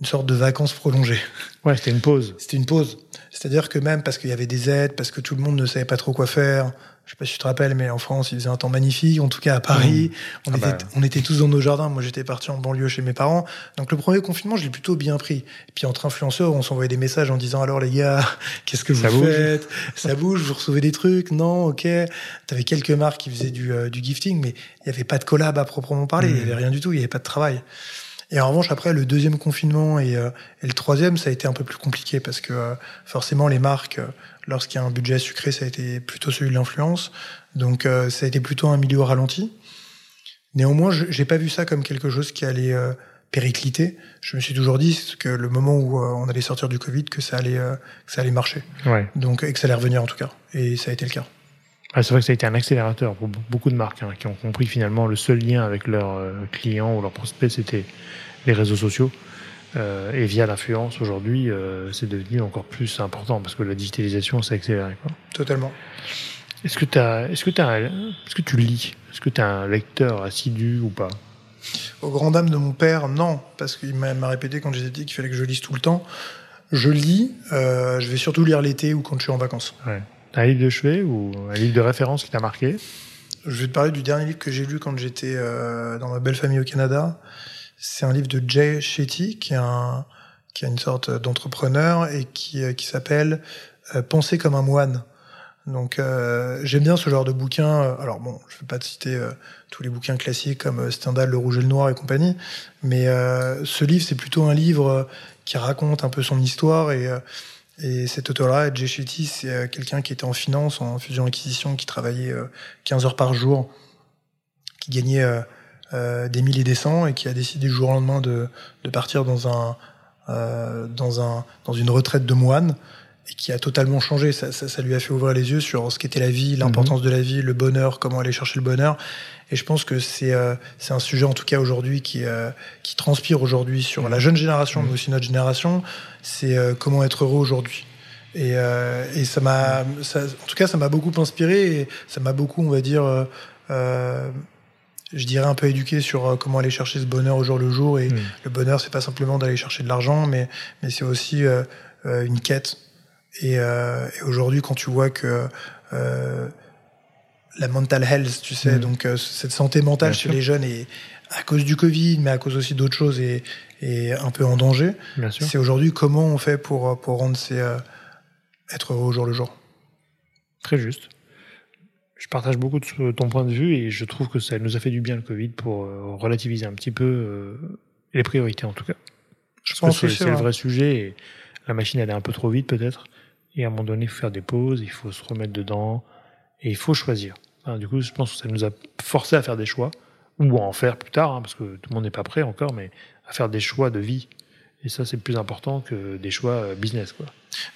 une sorte de vacances prolongées.
Ouais, c'était une pause.
C'était une pause. C'est-à-dire que même parce qu'il y avait des aides, parce que tout le monde ne savait pas trop quoi faire. Je sais pas si tu te rappelles, mais en France, il faisait un temps magnifique. En tout cas, à Paris, on,
Ah
était,
bah.
on était tous dans nos jardins. Moi, j'étais parti en banlieue chez mes parents. Donc, le premier confinement, je l'ai plutôt bien pris. Et puis, entre influenceurs, on s'envoyait des messages en disant alors les gars, qu'est-ce que
Ça
vous
bouge
faites? Ça bouge, vous recevez des trucs? Non, ok. T'avais quelques marques qui faisaient du, euh, du gifting, mais il n'y avait pas de collab à proprement parler. Il n'y avait rien du tout. Il n'y avait pas de travail. Et en revanche, après, le deuxième confinement et, euh, et le troisième, ça a été un peu plus compliqué parce que euh, forcément, les marques, euh, lorsqu'il y a un budget sucré, ça a été plutôt celui de l'influence. Donc, euh, ça a été plutôt un milieu ralenti. Néanmoins, je j'ai pas vu ça comme quelque chose qui allait euh, péricliter. Je me suis toujours dit que le moment où euh, on allait sortir du Covid, que ça allait, euh, que ça allait marcher.
Ouais.
Donc, et que ça allait revenir en tout cas. Et ça a été le cas.
Ah, c'est vrai que ça a été un accélérateur pour be- beaucoup de marques hein, qui ont compris finalement le seul lien avec leurs euh, clients ou leurs prospects, c'était les réseaux sociaux. Euh, et via l'influence, aujourd'hui, euh, c'est devenu encore plus important parce que la digitalisation s'est accélérée. quoi.
Totalement.
Est-ce que, t'as- est-ce, que un- est-ce que tu lis? Est-ce que tu es un lecteur assidu ou pas?
Au grand dame de mon père, non, parce qu'il m'a m'a répété quand j'étais petit qu'il fallait que je lise tout le temps. Je lis, euh, je vais surtout lire l'été ou quand je suis en vacances.
ouais. Un livre de chevet ou un livre de référence qui t'a marqué?
Je vais te parler du dernier livre que j'ai lu quand j'étais euh, dans ma belle famille au Canada. C'est un livre de Jay Shetty, qui est un, qui est une sorte d'entrepreneur et qui, euh, qui s'appelle euh, Penser comme un moine. Donc euh, j'aime bien ce genre de bouquin. Alors bon, je vais pas te citer tous les bouquins classiques comme Stendhal, Le Rouge et le Noir et compagnie, mais ce livre c'est plutôt un livre qui raconte un peu son histoire et et cet auteur-là, Shetty, c'est quelqu'un qui était en finance, en fusion-acquisition, qui travaillait 15 heures par jour, qui gagnait des milliers et des cents et qui a décidé du jour au lendemain de, de partir dans un euh, dans, un, dans une retraite de moine et qui a totalement changé. Ça, ça, ça lui a fait ouvrir les yeux sur ce qu'était la vie, l'importance mhm. de la vie, le bonheur, comment aller chercher le bonheur. Et je pense que c'est euh, c'est un sujet en tout cas aujourd'hui qui euh, qui transpire aujourd'hui sur la jeune génération, mais aussi notre génération. C'est euh, comment être heureux aujourd'hui. Et, et ça m'a, en tout cas, ça m'a beaucoup inspiré et ça m'a beaucoup, on va dire je dirais un peu éduqué sur euh, comment aller chercher ce bonheur au jour le jour. Et le bonheur, c'est pas simplement d'aller chercher de l'argent, mais, mais c'est aussi euh, euh, une quête. Et, et aujourd'hui, quand tu vois que la mental health, tu sais, mm. donc cette santé mentale chez les jeunes est à cause du Covid, mais à cause aussi d'autres choses, et, et un peu en danger. C'est aujourd'hui comment on fait pour, pour rendre ces, être heureux au jour le jour?
Très juste. Je partage beaucoup de ton point de vue et je trouve que ça nous a fait du bien le Covid pour euh, relativiser un petit peu euh, les priorités en tout cas. Je, pense que c'est le vrai sujet et la machine elle est un peu trop vite peut-être et à un moment donné il faut faire des pauses, il faut se remettre dedans et il faut choisir. du coup je pense que ça nous a forcé à faire des choix ou à en faire plus tard hein, parce que tout le monde n'est pas prêt encore mais à faire des choix de vie et ça c'est plus important que des choix euh, business quoi.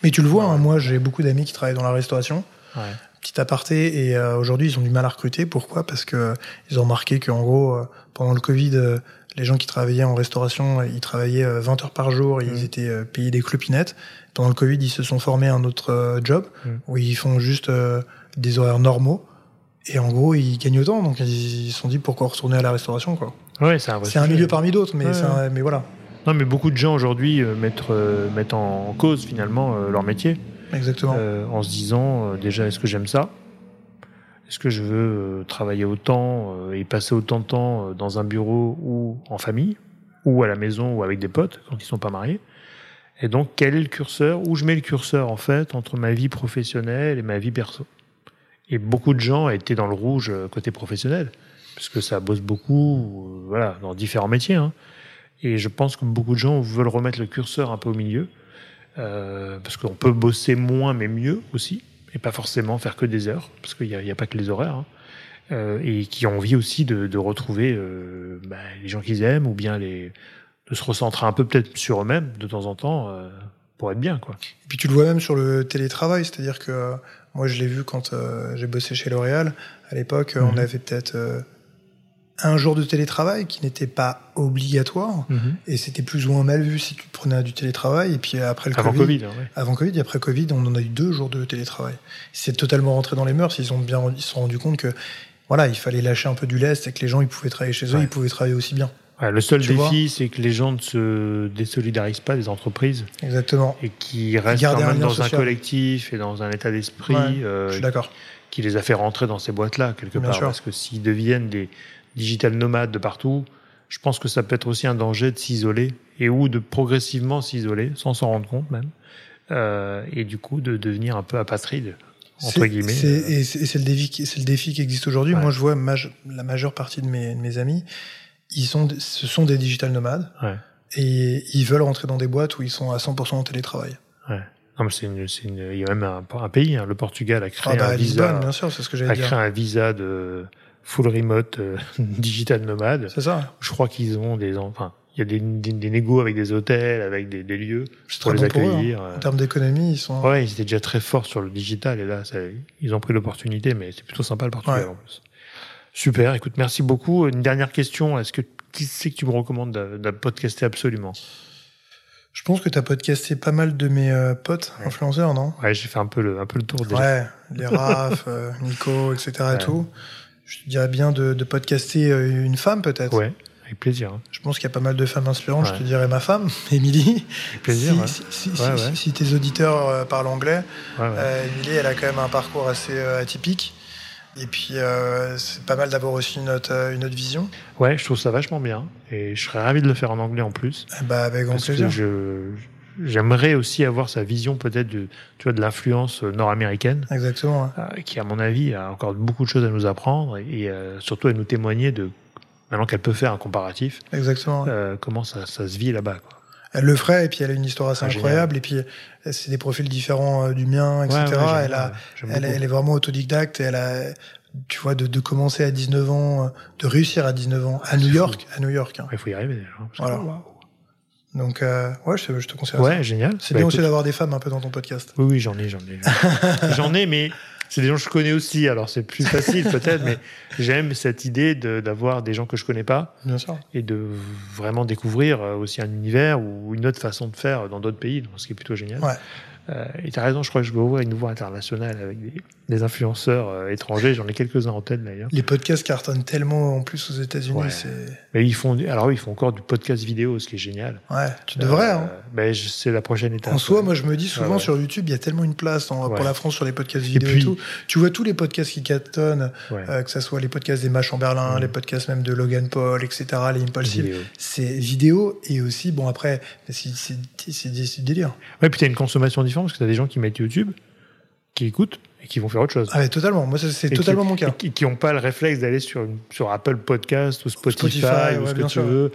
Mais tu le vois, hein, moi j'ai beaucoup d'amis qui travaillent dans la restauration. Ouais petit aparté. Et euh, aujourd'hui, ils ont du mal à recruter. Pourquoi? Parce que ils ont remarqué qu'en gros, euh, pendant le Covid, euh, les gens qui travaillaient en restauration, ils travaillaient 20 heures par jour, et ils mmh. étaient payés des clopinettes. Pendant le Covid, ils se sont formés un autre job mmh. où ils font juste des horaires normaux. Et en gros, ils gagnent autant, donc ils se sont dit pourquoi retourner à la restauration, quoi?
Ouais, c'est un,
un milieu parmi d'autres, mais, mais voilà.
Non, mais beaucoup de gens aujourd'hui mettent, mettent en cause finalement leur métier.
Exactement.
Euh, en se disant euh, déjà est-ce que j'aime ça? Est-ce que je veux euh, travailler autant et passer autant de temps dans un bureau ou en famille ou à la maison ou avec des potes quand ils sont pas mariés? Et donc quel est le curseur? Où je mets le curseur en fait entre ma vie professionnelle et ma vie perso? Et beaucoup de gens étaient dans le rouge côté professionnel puisque ça bosse beaucoup, voilà, dans différents métiers. Hein. Et je pense que beaucoup de gens veulent remettre le curseur un peu au milieu euh, parce qu'on peut bosser moins mais mieux aussi, et pas forcément faire que des heures, parce qu'il n'y a, a, pas que les horaires, hein. euh, et qui ont envie aussi de, de retrouver euh, bah, les gens qu'ils aiment, ou bien les, de se recentrer un peu peut-être sur eux-mêmes de temps en temps euh, pour être bien. Quoi.
Et puis tu le vois même sur le télétravail, c'est-à-dire que moi je l'ai vu quand j'ai bossé chez L'Oréal, à l'époque on mhm. avait peut-être un jour de télétravail qui n'était pas obligatoire mhm. et c'était plus ou moins mal vu si tu prenais du télétravail et puis après le
avant Covid,
avant Covid et après Covid on en a eu deux jours de télétravail. C'est totalement rentré dans les mœurs ils ont bien ils se sont rendus compte que voilà il fallait lâcher un peu du lest et que les gens ils pouvaient travailler chez eux ils pouvaient travailler aussi bien.
Le seul défi c'est que les gens ne se désolidarisent pas des entreprises.
Exactement.
Et qui restent quand même dans un collectif et dans un état d'esprit
euh, je suis d'accord.
qui les a fait rentrer dans ces boîtes là quelque part. parce que s'ils deviennent des digital nomade de partout, je pense que ça peut être aussi un danger de s'isoler et ou de progressivement s'isoler sans s'en rendre compte même, euh, et du coup de devenir un peu apatride entre guillemets.
Et c'est le défi, c'est le défi qui existe aujourd'hui. Moi, je vois la majeure partie de mes, de mes, amis, ils sont, ce sont des digital nomades ouais. et ils veulent rentrer dans des boîtes où ils sont à 100% en télétravail.
Ouais. Non, mais une, une, il y a même un, un pays, hein, le Portugal a créé ah bah, un visa,
bien sûr, c'est ce que j'ai
a créé un visa de full remote euh, digital nomade.
C'est ça.
Je crois qu'ils ont des, enfin, il y a des, des, des négos avec des hôtels, avec des, des lieux pour les accueillir.
Pour eux, hein. En termes d'économie, ils sont.
Ouais, ils étaient déjà très forts sur le digital et là, ça, ils ont pris l'opportunité, mais c'est plutôt sympa le Portugal en plus. Super. Écoute, merci beaucoup. Une dernière question. Est-ce que qui c'est que tu me recommandes de, podcaster absolument?
Je pense que tu as podcasté pas mal de mes euh, potes influenceurs, non?
Ouais, j'ai fait un peu le, un peu le tour déjà.
Ouais, les Raph, euh, Nico, etc. et tout je te dirais bien de, de podcaster euh, une femme peut-être.
Ouais, avec plaisir. Hein.
Je pense qu'il y a pas mal de femmes inspirantes. Je te dirais ma femme, Émilie.
Avec plaisir.
Si, si, tes auditeurs euh, parlent anglais, euh, Émilie, elle a quand même un parcours assez atypique. Et puis, euh, c'est pas mal d'avoir aussi une autre, une autre vision.
Ouais, je trouve ça vachement bien. Et je serais ravi de le faire en anglais en plus.
Bah, avec grand
Parce que
plaisir.
je, j'aimerais aussi avoir sa vision peut-être de, tu vois, de l'influence nord-américaine,
Exactement. ouais.
euh, qui à mon avis a encore beaucoup de choses à nous apprendre et, et, euh, surtout à nous témoigner de, maintenant qu'elle peut faire un comparatif,
Exactement. ouais.
euh, comment ça, ça se vit là-bas. Quoi.
Elle le ferait, et puis elle a une histoire assez
Ah,
incroyable, et puis c'est des profils différents euh, du mien, etc.
Ouais, ouais, j'aime
elle, a, est vraiment autodidacte, et elle a, tu vois, de, de commencer à 19 ans, de réussir à 19 ans, à New York, à New York. hein.
Il faut y arriver déjà. hein,
Voilà. Donc, euh, ouais, je, te- je te conseille ça.
Ouais, génial.
C'est
Bah,
bien
écoute,
aussi d'avoir des femmes un peu dans ton podcast.
Oui, oui, j'en ai, j'en ai. j'en ai, mais c'est des gens que je connais aussi. Alors c'est plus facile peut-être, mais j'aime cette idée de- d'avoir des gens que je connais pas
Bien sûr.
et de vraiment découvrir euh, aussi un univers ou une autre façon de faire dans d'autres pays, donc ce qui est plutôt génial.
Ouais.
Euh, et tu as raison, je crois que je vais ouvrir une voie internationale avec des, des influenceurs euh, étrangers. J'en ai quelques-uns en tête d'ailleurs.
Les podcasts cartonnent tellement en plus aux États-Unis.
Ouais. Mais ils font, alors ils font encore du podcast vidéo, ce qui est génial.
ouais, tu devrais.
Euh,
hein.
ben, c'est la prochaine étape.
En soi, moi, je me dis souvent
Ouais,
sur YouTube, il y a tellement une place en-
Ouais.
pour la France sur les podcasts vidéo et,
puis-
tout. Tu vois tous les podcasts qui cartonnent, que ce soit les podcasts des Mach en Berlin,
Mm.
les podcasts même de Logan Paul, etc., les Impulsive. C'est vidéo et aussi, bon, après, c'est c'est- c'est délires.
Ouais, puis t'as une consommation différente parce que t'as des gens qui mettent YouTube, qui écoutent et qui vont faire autre chose.
Ah, mais totalement. Moi, c'est totalement
qui,
mon cas.
et qui- n'ont pas le réflexe d'aller sur, Apple Podcast ou Spotify,
Spotify,
ou
ouais,
ce que tu
sûr.
veux.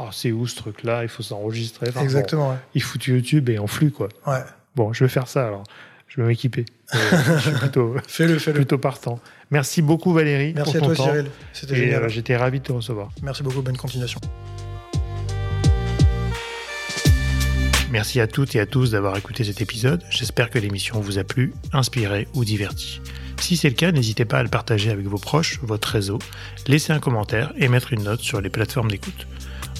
Oh, c'est où ce truc-là? Il faut s'enregistrer. Enfin, bon,
Exactement,
ils foutent YouTube et en flux, quoi.
ouais. ouais.
Bon, je vais faire ça alors. Je vais m'équiper. Euh, je suis plutôt,
Fais-le, fais-le.
plutôt partant. Merci beaucoup, Valérie.
Merci
pour
à
ton
toi,
temps.
Cyril. C'était
Et
génial.
euh, j'étais ravi de te recevoir.
Merci beaucoup. Bonne continuation.
Merci à toutes et à tous d'avoir écouté cet épisode. J'espère que l'émission vous a plu, inspiré ou diverti. Si c'est le cas, n'hésitez pas à le partager avec vos proches, votre réseau, laisser un commentaire et mettre une note sur les plateformes d'écoute.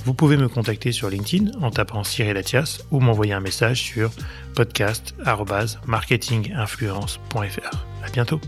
Vous pouvez me contacter sur LinkedIn en tapant Cyril Latias ou m'envoyer un message sur podcast.marketinginfluence.fr. À bientôt.